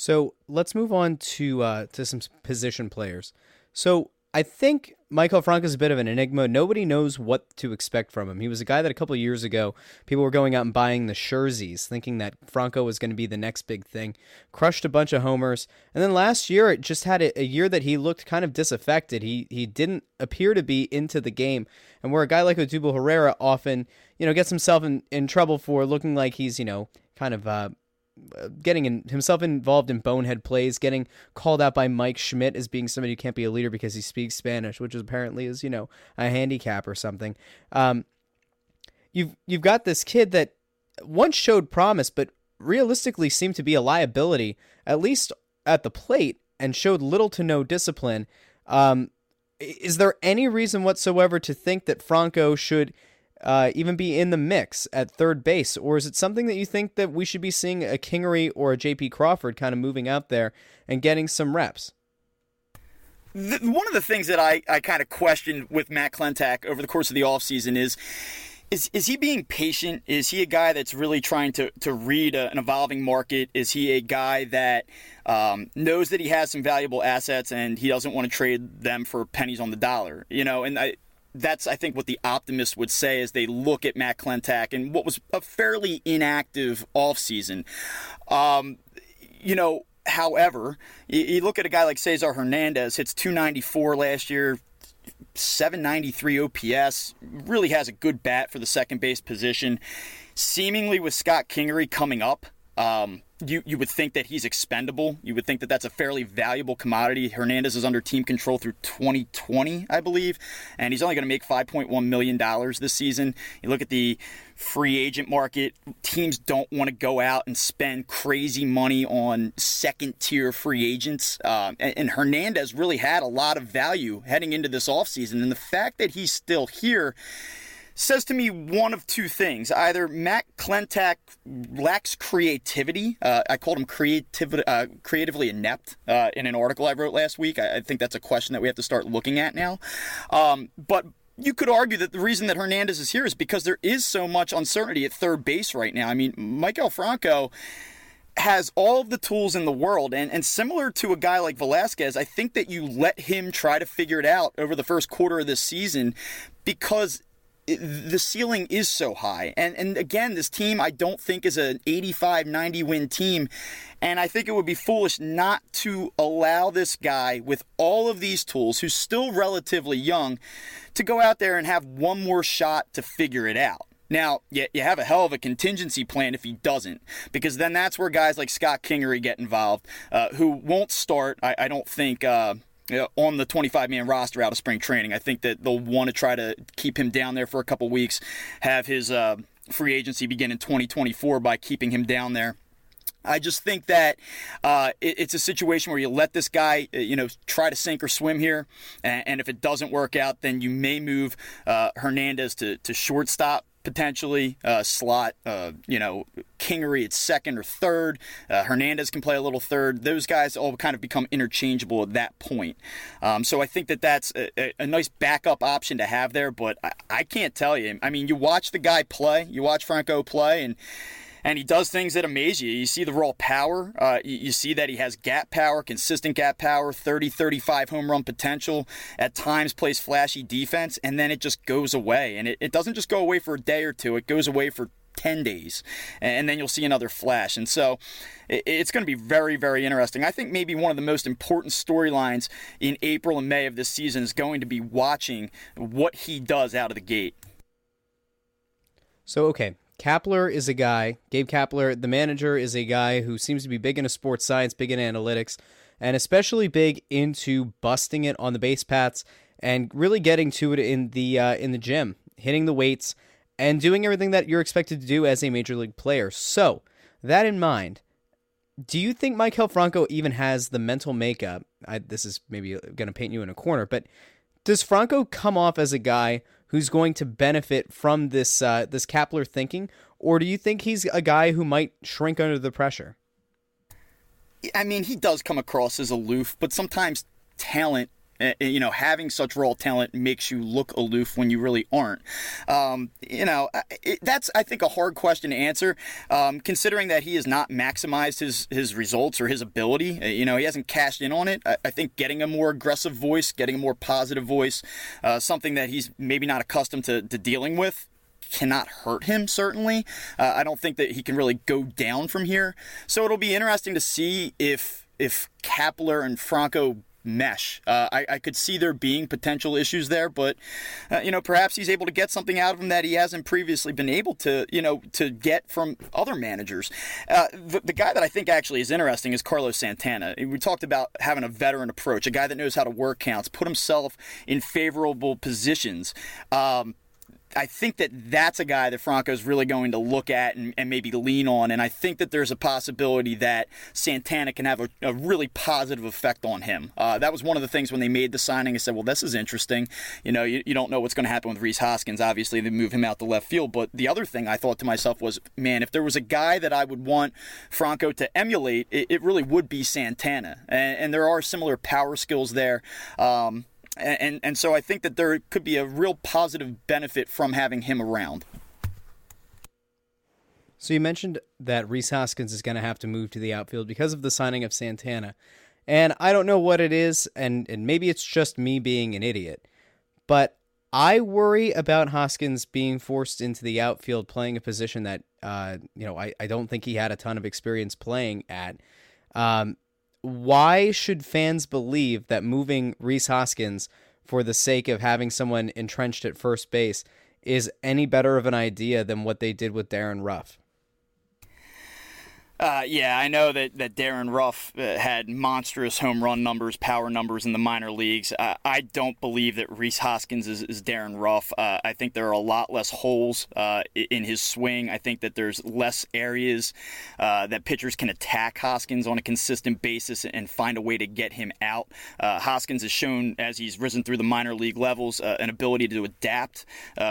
So let's move on to uh, to some position players. So I think Maikel Franco is a bit of an enigma. Nobody knows what to expect from him. He was a guy that a couple years ago, people were going out and buying the Scherzies, thinking that Franco was going to be the next big thing. Crushed a bunch of homers, and then last year it just had a, a year that he looked kind of disaffected. He he didn't appear to be into the game, and where a guy like Odubel Herrera often, you know, gets himself in, in trouble for looking like he's you know kind of uh, getting in, himself involved in bonehead plays, getting called out by Mike Schmidt as being somebody who can't be a leader because he speaks Spanish, which apparently is you know a handicap or something. Um, you've you've got this kid that once showed promise, but realistically seemed to be a liability, at least at the plate, and showed little to no discipline. Um, is there any reason whatsoever to think that Franco should uh, even be in the mix at third base, or is it something that you think that we should be seeing a Kingery or a J.P. Crawford kind of moving out there and getting some reps? The, one of the things that I, I kind of questioned with Matt Klentak over the course of the offseason is is is he being patient? Is he a guy that's really trying to to read a, an evolving market? Is he a guy that um, knows that he has some valuable assets and he doesn't want to trade them for pennies on the dollar? You know, and I, that's I think what the optimists would say as they look at Matt Klentak and what was a fairly inactive offseason. Um, you know, however, you, you, look at a guy like Cesar Hernandez, hits 294 last year, 793 OPS, really has a good bat for the second base position. Seemingly with Scott Kingery coming up, um, you you would think that he's expendable. You would think that that's a fairly valuable commodity. Hernandez is under team control through 2020, I believe, and he's only going to make 5.1 million dollars this season. You look at the free agent market. Teams don't want to go out and spend crazy money on second tier free agents. Um, and, and Hernandez really had a lot of value heading into this offseason. And the fact that he's still here says to me one of two things. Either Matt Klentak lacks creativity. Uh, I called him creativ- uh, creatively inept uh, in an article I wrote last week. I, I, think that's a question that we have to start looking at now. Um, but you could argue that the reason that Hernandez is here is because there is so much uncertainty at third base right now. I mean, Maikel Franco has all of the tools in the world. And, and similar to a guy like Velasquez, I think that you let him try to figure it out over the first quarter of this season because the ceiling is so high. And and again, this team I don't think is an 85 90 win team. And I think it would be foolish not to allow this guy with all of these tools, who's still relatively young, to go out there and have one more shot to figure it out. Now, you, you have a hell of a contingency plan if he doesn't, because then that's where guys like Scott Kingery get involved, uh, who won't start, I, I don't think, uh, on the 25 man roster out of spring training. I think that they'll want to try to keep him down there for a couple weeks, have his uh, free agency begin in 2024 by keeping him down there. I just think that uh, it, it's a situation where you let this guy, uh, you know, try to sink or swim here, and, and if it doesn't work out, then you may move uh, Hernandez to, to shortstop potentially uh, slot. Uh, you know, Kingery at second or third. Uh, Hernandez can play a little third. Those guys all kind of become interchangeable at that point. Um, so I think that that's a, a, nice backup option to have there. But I, I can't tell you. I mean, you watch the guy play. You watch Franco play, and and he does things that amaze you. You see the raw power. Uh, you, you, see that he has gap power, consistent gap power, 30, 35 home run potential. At times plays flashy defense, and then it just goes away. And it, it doesn't just go away for a day or two. It goes away for 10 days and then you'll see another flash and so it's going to be very very interesting i think maybe one of the most important storylines in april and may of this season is going to be watching what he does out of the gate so okay Kapler is a guy, Gabe Kapler, the manager, is a guy who seems to be big into sports science, big in analytics, and especially big into busting it on the base paths and really getting to it in the uh, in the gym, hitting the weights, and doing everything that you're expected to do as a major league player. So, that in mind, do you think Maikel Franco even has the mental makeup? I, this is maybe going to paint you in a corner, but does Franco come off as a guy who's going to benefit from this uh, this Kapler thinking, or do you think he's a guy who might shrink under the pressure? I mean, he does come across as aloof, but sometimes talent you know, having such raw talent makes you look aloof when you really aren't. Um, you know, it, that's I think a hard question to answer, um, considering that he has not maximized his his results or his ability. Uh, you know, he hasn't cashed in on it. I, I think getting a more aggressive voice, getting a more positive voice, uh, something that he's maybe not accustomed to, to dealing with, cannot hurt him, certainly. Uh, I don't think that he can really go down from here. So it'll be interesting to see if if Kapler and Franco mesh. Uh, I, I, could see there being potential issues there, but uh, you know, perhaps he's able to get something out of him that he hasn't previously been able to, you know, to get from other managers. Uh, the, the, guy that I think actually is interesting is Carlos Santana. We talked about having a veteran approach, a guy that knows how to work counts, put himself in favorable positions. Um, I think that that's a guy that Franco's really going to look at and, and, maybe lean on. And I think that there's a possibility that Santana can have a, a really positive effect on him. Uh, that was one of the things when they made the signing. I said, well, this is interesting. You know, you, you don't know what's going to happen with Rhys Hoskins. Obviously, they move him out to left field. But the other thing I thought to myself was, man, if there was a guy that I would want Franco to emulate, it, it really would be Santana. And, and, there are similar power skills there. Um, and and so I think that there could be a real positive benefit from having him around. So you mentioned that Rhys Hoskins is going to have to move to the outfield because of the signing of Santana. And I don't know what it is, and, and maybe it's just me being an idiot, but I worry about Hoskins being forced into the outfield playing a position that, uh, you know, I, I don't think he had a ton of experience playing at. Um, why should fans believe that moving Rhys Hoskins for the sake of having someone entrenched at first base is any better of an idea than what they did with Darin Ruf? Uh, yeah, I know that, that Darin Ruf uh, had monstrous home run numbers, power numbers in the minor leagues. Uh, I don't believe that Rhys Hoskins is, is Darin Ruf. Uh, I think there are a lot less holes uh, in his swing. I think that there's less areas uh, that pitchers can attack Hoskins on a consistent basis and find a way to get him out. Hoskins has shown, as he's risen through the minor league levels, an ability to adapt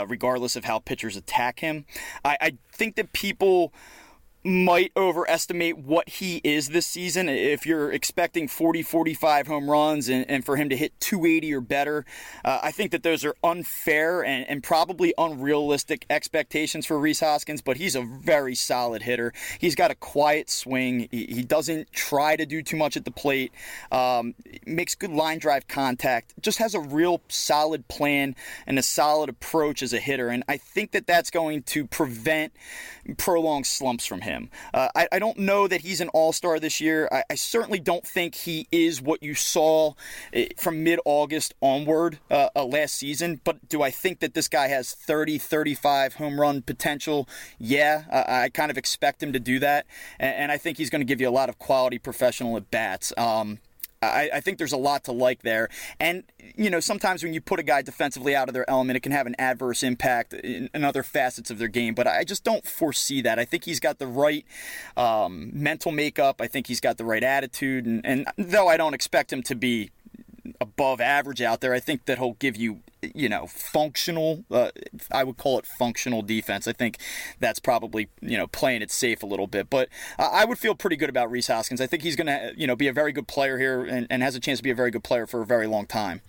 regardless of how pitchers attack him. I, I think that people might overestimate what he is this season. If you're expecting 40, 45 home runs and, and for him to hit 280 or better, uh, I think that those are unfair and, and, probably unrealistic expectations for Rhys Hoskins, but he's a very solid hitter. He's got a quiet swing. He, he doesn't try to do too much at the plate, um, makes good line drive contact, just has a real solid plan and a solid approach as a hitter. And I think that that's going to prevent prolonged slumps from him. Uh, I, I, don't know that he's an all star this year. I, I, certainly don't think he is what you saw eh, from mid August onward uh, uh, last season. But do I think that this guy has 30, 35 home run potential? Yeah, I, I kind of expect him to do that. And, and I think he's going to give you a lot of quality professional at bats. Um, I, I, think there's a lot to like there. And, you know, sometimes when you put a guy defensively out of their element, it can have an adverse impact in, in other facets of their game. But I just don't foresee that. I think he's got the right um, mental makeup. I think he's got the right attitude. And, and though I don't expect him to be above average out there. I think that he'll give you, you know, functional. Uh, I would call it functional defense. I think that's probably you know playing it safe a little bit. But I would feel pretty good about Rhys Hoskins. I think he's going to you know be a very good player here and, and has a chance to be a very good player for a very long time.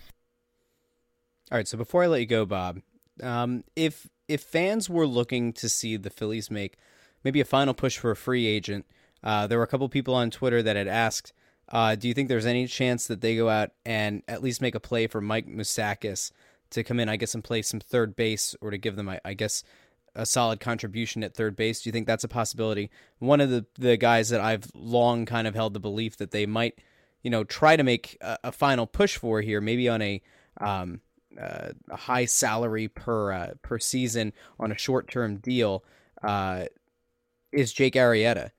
All right. So before I let you go, Bob, um, if if fans were looking to see the Phillies make maybe a final push for a free agent, uh, there were a couple people on Twitter that had asked uh, do you think there's any chance that they go out and at least make a play for Mike Moustakas to come in, I guess, and play some third base or to give them, I, I guess, a solid contribution at third base? Do you think that's a possibility? One of the, the guys that I've long kind of held the belief that they might, you know, try to make a, a final push for here, maybe on a um, uh, a high salary per uh, per season on a short term deal, uh, is Jake Arrieta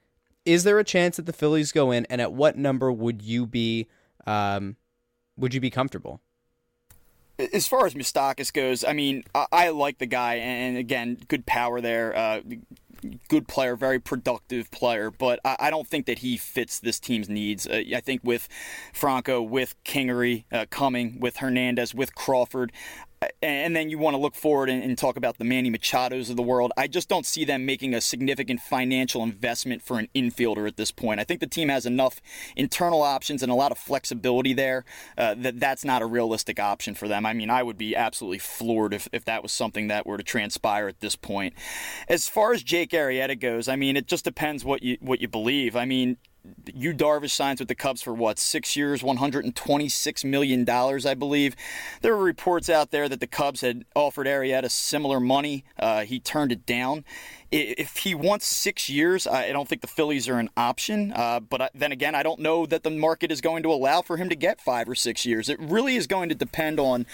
is there a chance that the Phillies go in, and at what number would you be um, would you be comfortable? As far as Moustakas goes, I mean, I, I, like the guy, and again, good power there. Uh, good player, very productive player, but I, I, don't think that he fits this team's needs. Uh, I think with Franco, with Kingery uh, coming, with Hernandez, with Crawford, and then you want to look forward and, and, talk about the Manny Machados of the world. I just don't see them making a significant financial investment for an infielder at this point. I think the team has enough internal options and a lot of flexibility there uh, that that's not a realistic option for them. I mean, I would be absolutely floored if, if that was something that were to transpire at this point. As far as Jake Arrieta goes, I mean, it just depends what you what you believe. I mean, Yu Darvish signs with the Cubs for what six years, one hundred and twenty-six million dollars, I believe. There were reports out there that the Cubs had offered Arrieta similar money. Uh, he turned it down if he wants six years, I don't think the Phillies are an option. Uh, but then again, I don't know that the market is going to allow for him to get five or six years. It really is going to depend on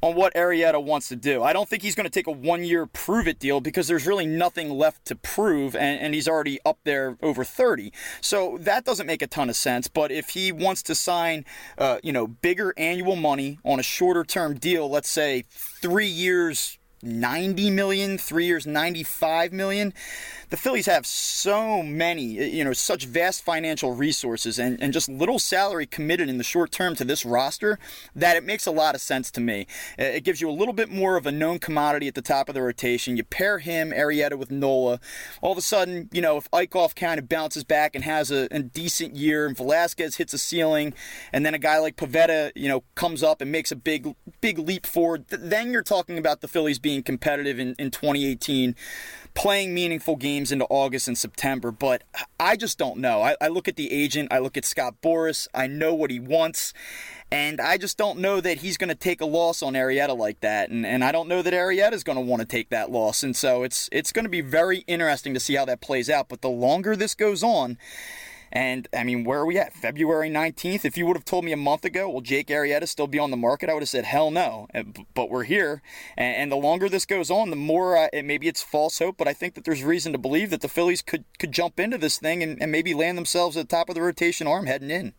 on what Arrieta wants to do. I don't think he's going to take a one year prove it deal because there's really nothing left to prove, and, and he's already up there over 30. So that doesn't make a ton of sense. But if he wants to sign, uh, you know, bigger annual money on a shorter term deal, let's say three years 90 million, three years 95 million. The Phillies have so many, you know, such vast financial resources and, and just little salary committed in the short term to this roster that it makes a lot of sense to me. It gives you a little bit more of a known commodity at the top of the rotation. You pair him, Arrieta, with Nola. All of a sudden, you know, if Eickhoff kind of bounces back and has a, a decent year and Velasquez hits a ceiling and then a guy like Pivetta, you know, comes up and makes a big, big leap forward, then you're talking about the Phillies being being competitive in, in 2018, playing meaningful games into August and September. But I just don't know. I, I look at the agent, I look at Scott Boras, I know what he wants. And I just don't know that he's going to take a loss on Arrieta like that, and, and I don't know that Arrieta is going to want to take that loss, and so it's it's going to be very interesting to see how that plays out. But the longer this goes on, and I mean, where are we at? February 19th? If you would have told me a month ago, will Jake Arrieta still be on the market? I would have said, hell no. But we're here. And the longer this goes on, the more uh, maybe it's false hope, but I think that there's reason to believe that the Phillies could, could jump into this thing and, and maybe land themselves at the top of the rotation arm heading in.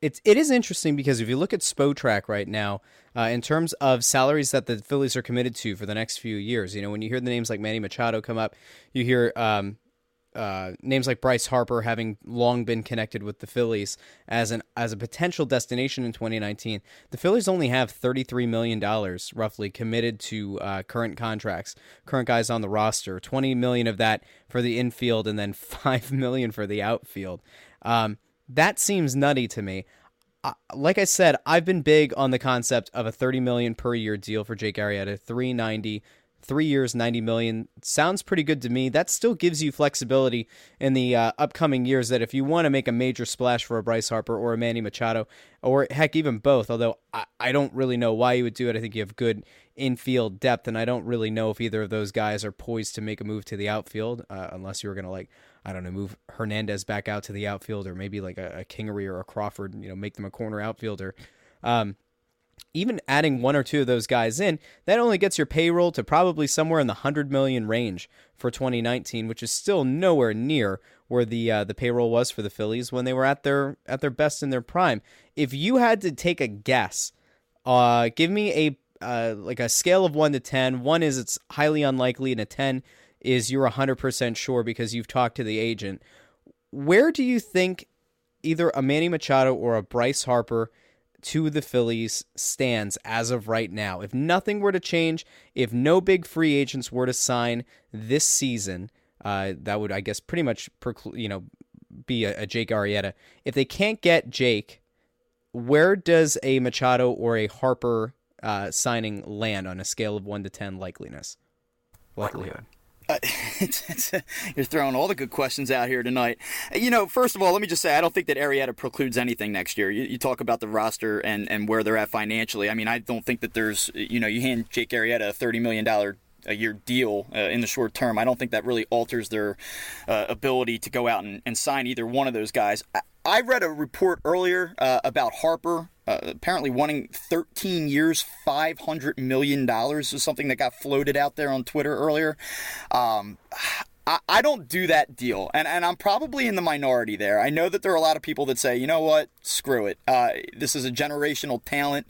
It's it is interesting because if you look at Spotrac right now, uh, in terms of salaries that the Phillies are committed to for the next few years, you know, when you hear the names like Manny Machado come up, you hear um, uh, names like Bryce Harper having long been connected with the Phillies as an as a potential destination in 2019. The Phillies only have 33 million dollars roughly committed to uh, current contracts, current guys on the roster. 20 million of that for the infield, and then 5 million for the outfield. Um, that seems nutty to me. Uh, like I said, I've been big on the concept of a 30 million per year deal for Jake Arrieta, 390 three years, 90 million sounds pretty good to me. That still gives you flexibility in the uh, upcoming years that if you want to make a major splash for a Bryce Harper or a Manny Machado, or heck, even both, although I, I don't really know why you would do it. I think you have good infield depth, and I don't really know if either of those guys are poised to make a move to the outfield, uh, unless you were going to, like, I don't know, move Hernandez back out to the outfield, or maybe like a, a Kingery or a Crawford, you know, make them a corner outfielder. Um, even adding one or two of those guys in, that only gets your payroll to probably somewhere in the 100 million range for 2019, which is still nowhere near where the uh, the payroll was for the Phillies when they were at their at their best in their prime. If you had to take a guess, uh, give me a uh, like a scale of 1 to 10. 1 is it's highly unlikely and a 10 is you're 100% sure because you've talked to the agent. Where do you think either a Manny Machado or a Bryce Harper to the Phillies stands as of right now. If nothing were to change, if no big free agents were to sign this season, uh, that would, I guess, pretty much, you know, be a, a Jake Arrieta. If they can't get Jake, where does a Machado or a Harper uh, signing land on a scale of one to ten likeliness? Likelihood. Uh, it's, it's, you're throwing all the good questions out here tonight. You know, first of all, let me just say I don't think that Arrieta precludes anything next year. You, you, talk about the roster and, and where they're at financially. I mean, I don't think that there's, you know, you hand Jake Arrieta a $30 million a year deal uh, in the short term. I don't think that really alters their uh, ability to go out and, and, sign either one of those guys. I, I read a report earlier uh, about Harper uh, apparently wanting 13 years, $500 million is something that got floated out there on Twitter earlier. Um, I, don't do that deal, and, and I'm probably in the minority there. I know that there are a lot of people that say, you know what, screw it. Uh, this is a generational talent.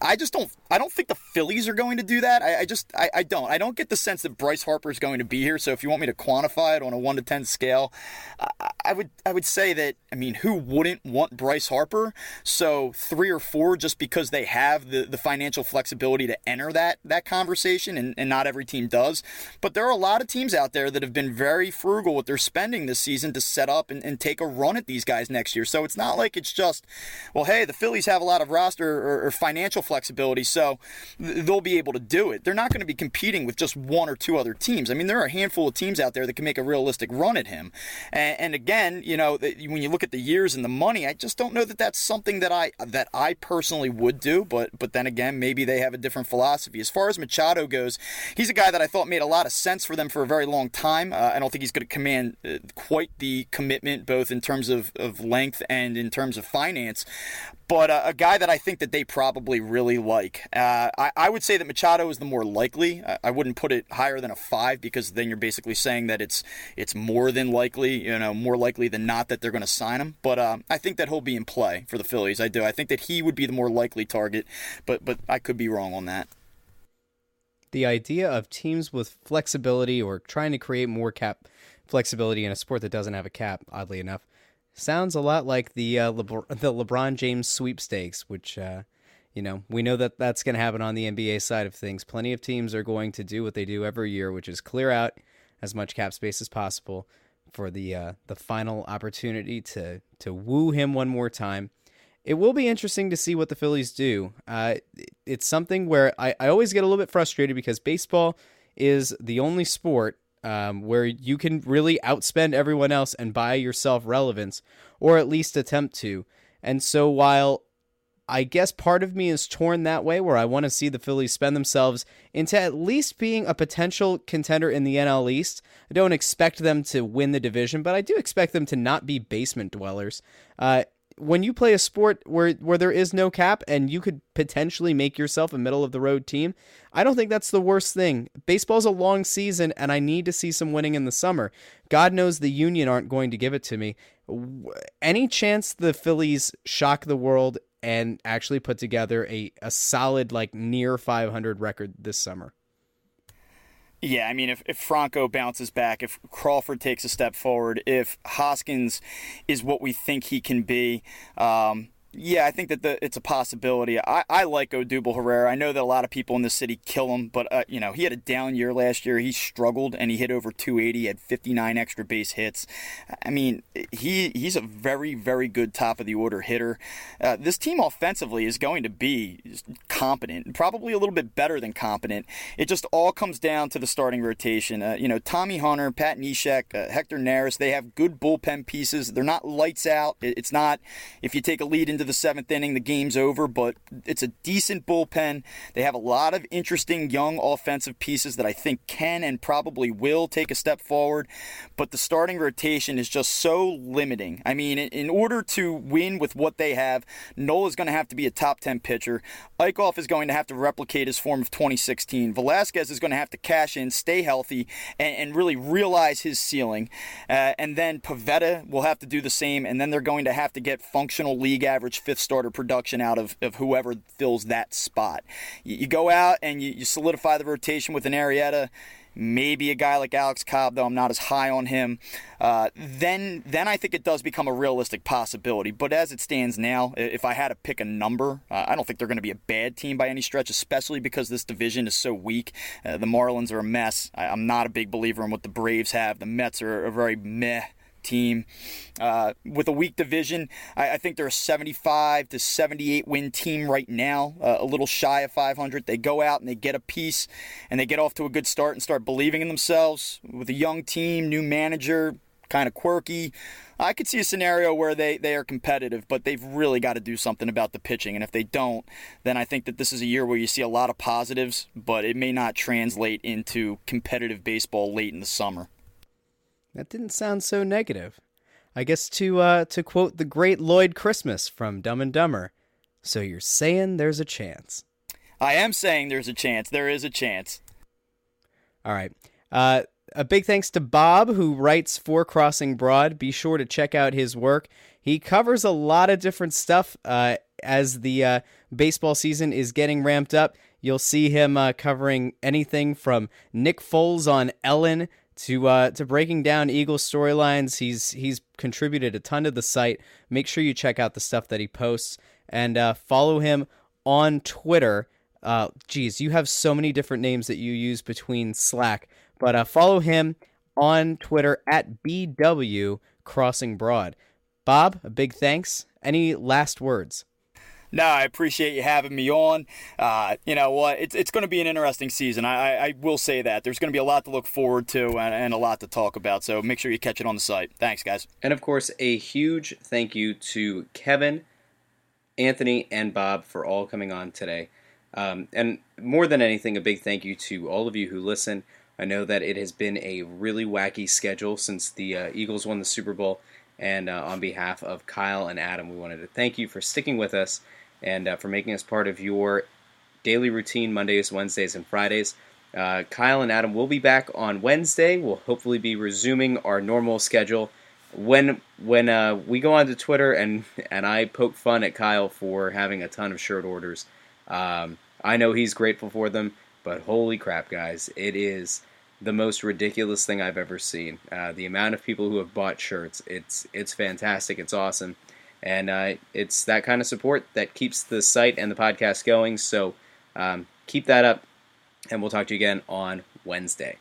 I just don't. I don't think the Phillies are going to do that. I, I just. I, I, don't. I don't get the sense that Bryce Harper is going to be here. So if you want me to quantify it on a one to ten scale, I, I would. I would say that. I mean, who wouldn't want Bryce Harper? So three or four, just because they have the, the financial flexibility to enter that that conversation, and, and not every team does. But there are a lot of teams out there that have been very frugal with their spending this season to set up and, and take a run at these guys next year. So it's not like it's just, well, hey, the Phillies have a lot of roster or, or financial financial flexibility, so they'll be able to do it. They're not going to be competing with just one or two other teams. I mean, there are a handful of teams out there that can make a realistic run at him. And, and again, you know, when you look at the years and the money, I just don't know that that's something that I that I personally would do. But but then again, maybe they have a different philosophy. As far as Machado goes, he's a guy that I thought made a lot of sense for them for a very long time. Uh, I don't think he's going to command uh, quite the commitment, both in terms of, of length and in terms of finance but uh, a guy that I think that they probably really like. Uh, I, I, would say that Machado is the more likely. I, I, wouldn't put it higher than a five because then you're basically saying that it's it's more than likely, you know, more likely than not that they're going to sign him. But uh, I think that he'll be in play for the Phillies. I do. I think that he would be the more likely target, but but I could be wrong on that. the idea of teams with flexibility or trying to create more cap flexibility in a sport that doesn't have a cap, oddly enough, sounds a lot like the uh, the LeBron James sweepstakes, which uh, you know we know that that's going to happen on the NBA side of things. Plenty of teams are going to do what they do every year, which is clear out as much cap space as possible for the uh, the final opportunity to to woo him one more time. It will be interesting to see what the Phillies do. Uh, it's something where I, I always get a little bit frustrated because baseball is the only sport um, where you can really outspend everyone else and buy yourself relevance, or at least attempt to. And so while I guess part of me is torn that way, where I want to see the Phillies spend themselves into at least being a potential contender in the NL East. I don't expect them to win the division, but I do expect them to not be basement dwellers. Uh, when you play a sport where where there is no cap and you could potentially make yourself a middle of the road team, I don't think that's the worst thing. Baseball's a long season and I need to see some winning in the summer. God knows the Union aren't going to give it to me. Any chance the Phillies shock the world and actually put together a, a solid like near 500 record this summer? Yeah, I mean, if, if Franco bounces back, if Crawford takes a step forward, if Hoskins is what we think he can be, um, yeah, I think that the, it's a possibility. I, I like Odubel Herrera. I know that a lot of people in the city kill him, but uh, you know he had a down year last year. He struggled and he hit over 280, had 59 extra base hits. I mean, he he's a very very good top of the order hitter. Uh, this team offensively is going to be competent, probably a little bit better than competent. It just all comes down to the starting rotation. Uh, you know, Tommy Hunter, Pat Neshek, uh, Hector Neris, they have good bullpen pieces. They're not lights out. It's not if you take a lead in into the seventh inning, the game's over, but it's a decent bullpen. They have a lot of interesting young offensive pieces that I think can and probably will take a step forward, but the starting rotation is just so limiting. I mean, in order to win with what they have, Nola is going to have to be a top 10 pitcher. Eickhoff is going to have to replicate his form of 2016. Velasquez is going to have to cash in, stay healthy, and, and really realize his ceiling. Uh, and then Pivetta will have to do the same, and then they're going to have to get functional league average average fifth starter production out of, of whoever fills that spot. You, you go out and you, you solidify the rotation with an Arrieta maybe a guy like Alex Cobb, though I'm not as high on him, uh, then then I think it does become a realistic possibility. But as it stands now, if I had to pick a number, uh, I don't think they're going to be a bad team by any stretch, especially because this division is so weak. Uh, the Marlins are a mess. I, am not a big believer in what the Braves have. The Mets are a very meh team. Uh, with a weak division, I, I, think they're a 75 to 78 win team right now, uh, a little shy of 500. They go out and they get a piece and they get off to a good start and start believing in themselves. With a young team, new manager, kind of quirky. I could see a scenario where they, they are competitive, but they've really got to do something about the pitching. And if they don't, then I think that this is a year where you see a lot of positives, but it may not translate into competitive baseball late in the summer. That didn't sound so negative. I guess to uh, to quote the great Lloyd Christmas from Dumb and Dumber, so you're saying there's a chance. I am saying there's a chance. There is a chance. All right. Uh, a big thanks to Bob, who writes for Crossing Broad. Be sure to check out his work. He covers a lot of different stuff uh, as the uh, baseball season is getting ramped up. You'll see him uh, covering anything from Nick Foles on Ellen to uh, to breaking down Eagles storylines. He's he's contributed a ton to the site. Make sure you check out the stuff that he posts and uh, follow him on Twitter. Uh, geez, you have so many different names that you use between Slack, but uh, follow him on Twitter at BW Crossing Broad. Bob, a big thanks. Any last words? No, I appreciate you having me on. Uh, you know what? It's, it's going to be an interesting season. I, I, will say that. There's going to be a lot to look forward to and, and, a lot to talk about. So make sure you catch it on the site. Thanks, guys. And of course, a huge thank you to Kevin, Anthony, and Bob for all coming on today. Um, and more than anything, a big thank you to all of you who listen. I know that it has been a really wacky schedule since the uh, Eagles won the Super Bowl. And uh, on behalf of Kyle and Adam, we wanted to thank you for sticking with us and uh, for making us part of your daily routine Mondays, Wednesdays, and Fridays. Uh, Kyle and Adam will be back on Wednesday. We'll hopefully be resuming our normal schedule. When when uh, we go onto Twitter and and I poke fun at Kyle for having a ton of shirt orders, um, I know he's grateful for them. but holy crap, guys, it is the most ridiculous thing I've ever seen. Uh, the amount of people who have bought shirts, it's it's fantastic. It's awesome, and uh, it's that kind of support that keeps the site and the podcast going. So um, keep that up, and we'll talk to you again on Wednesday.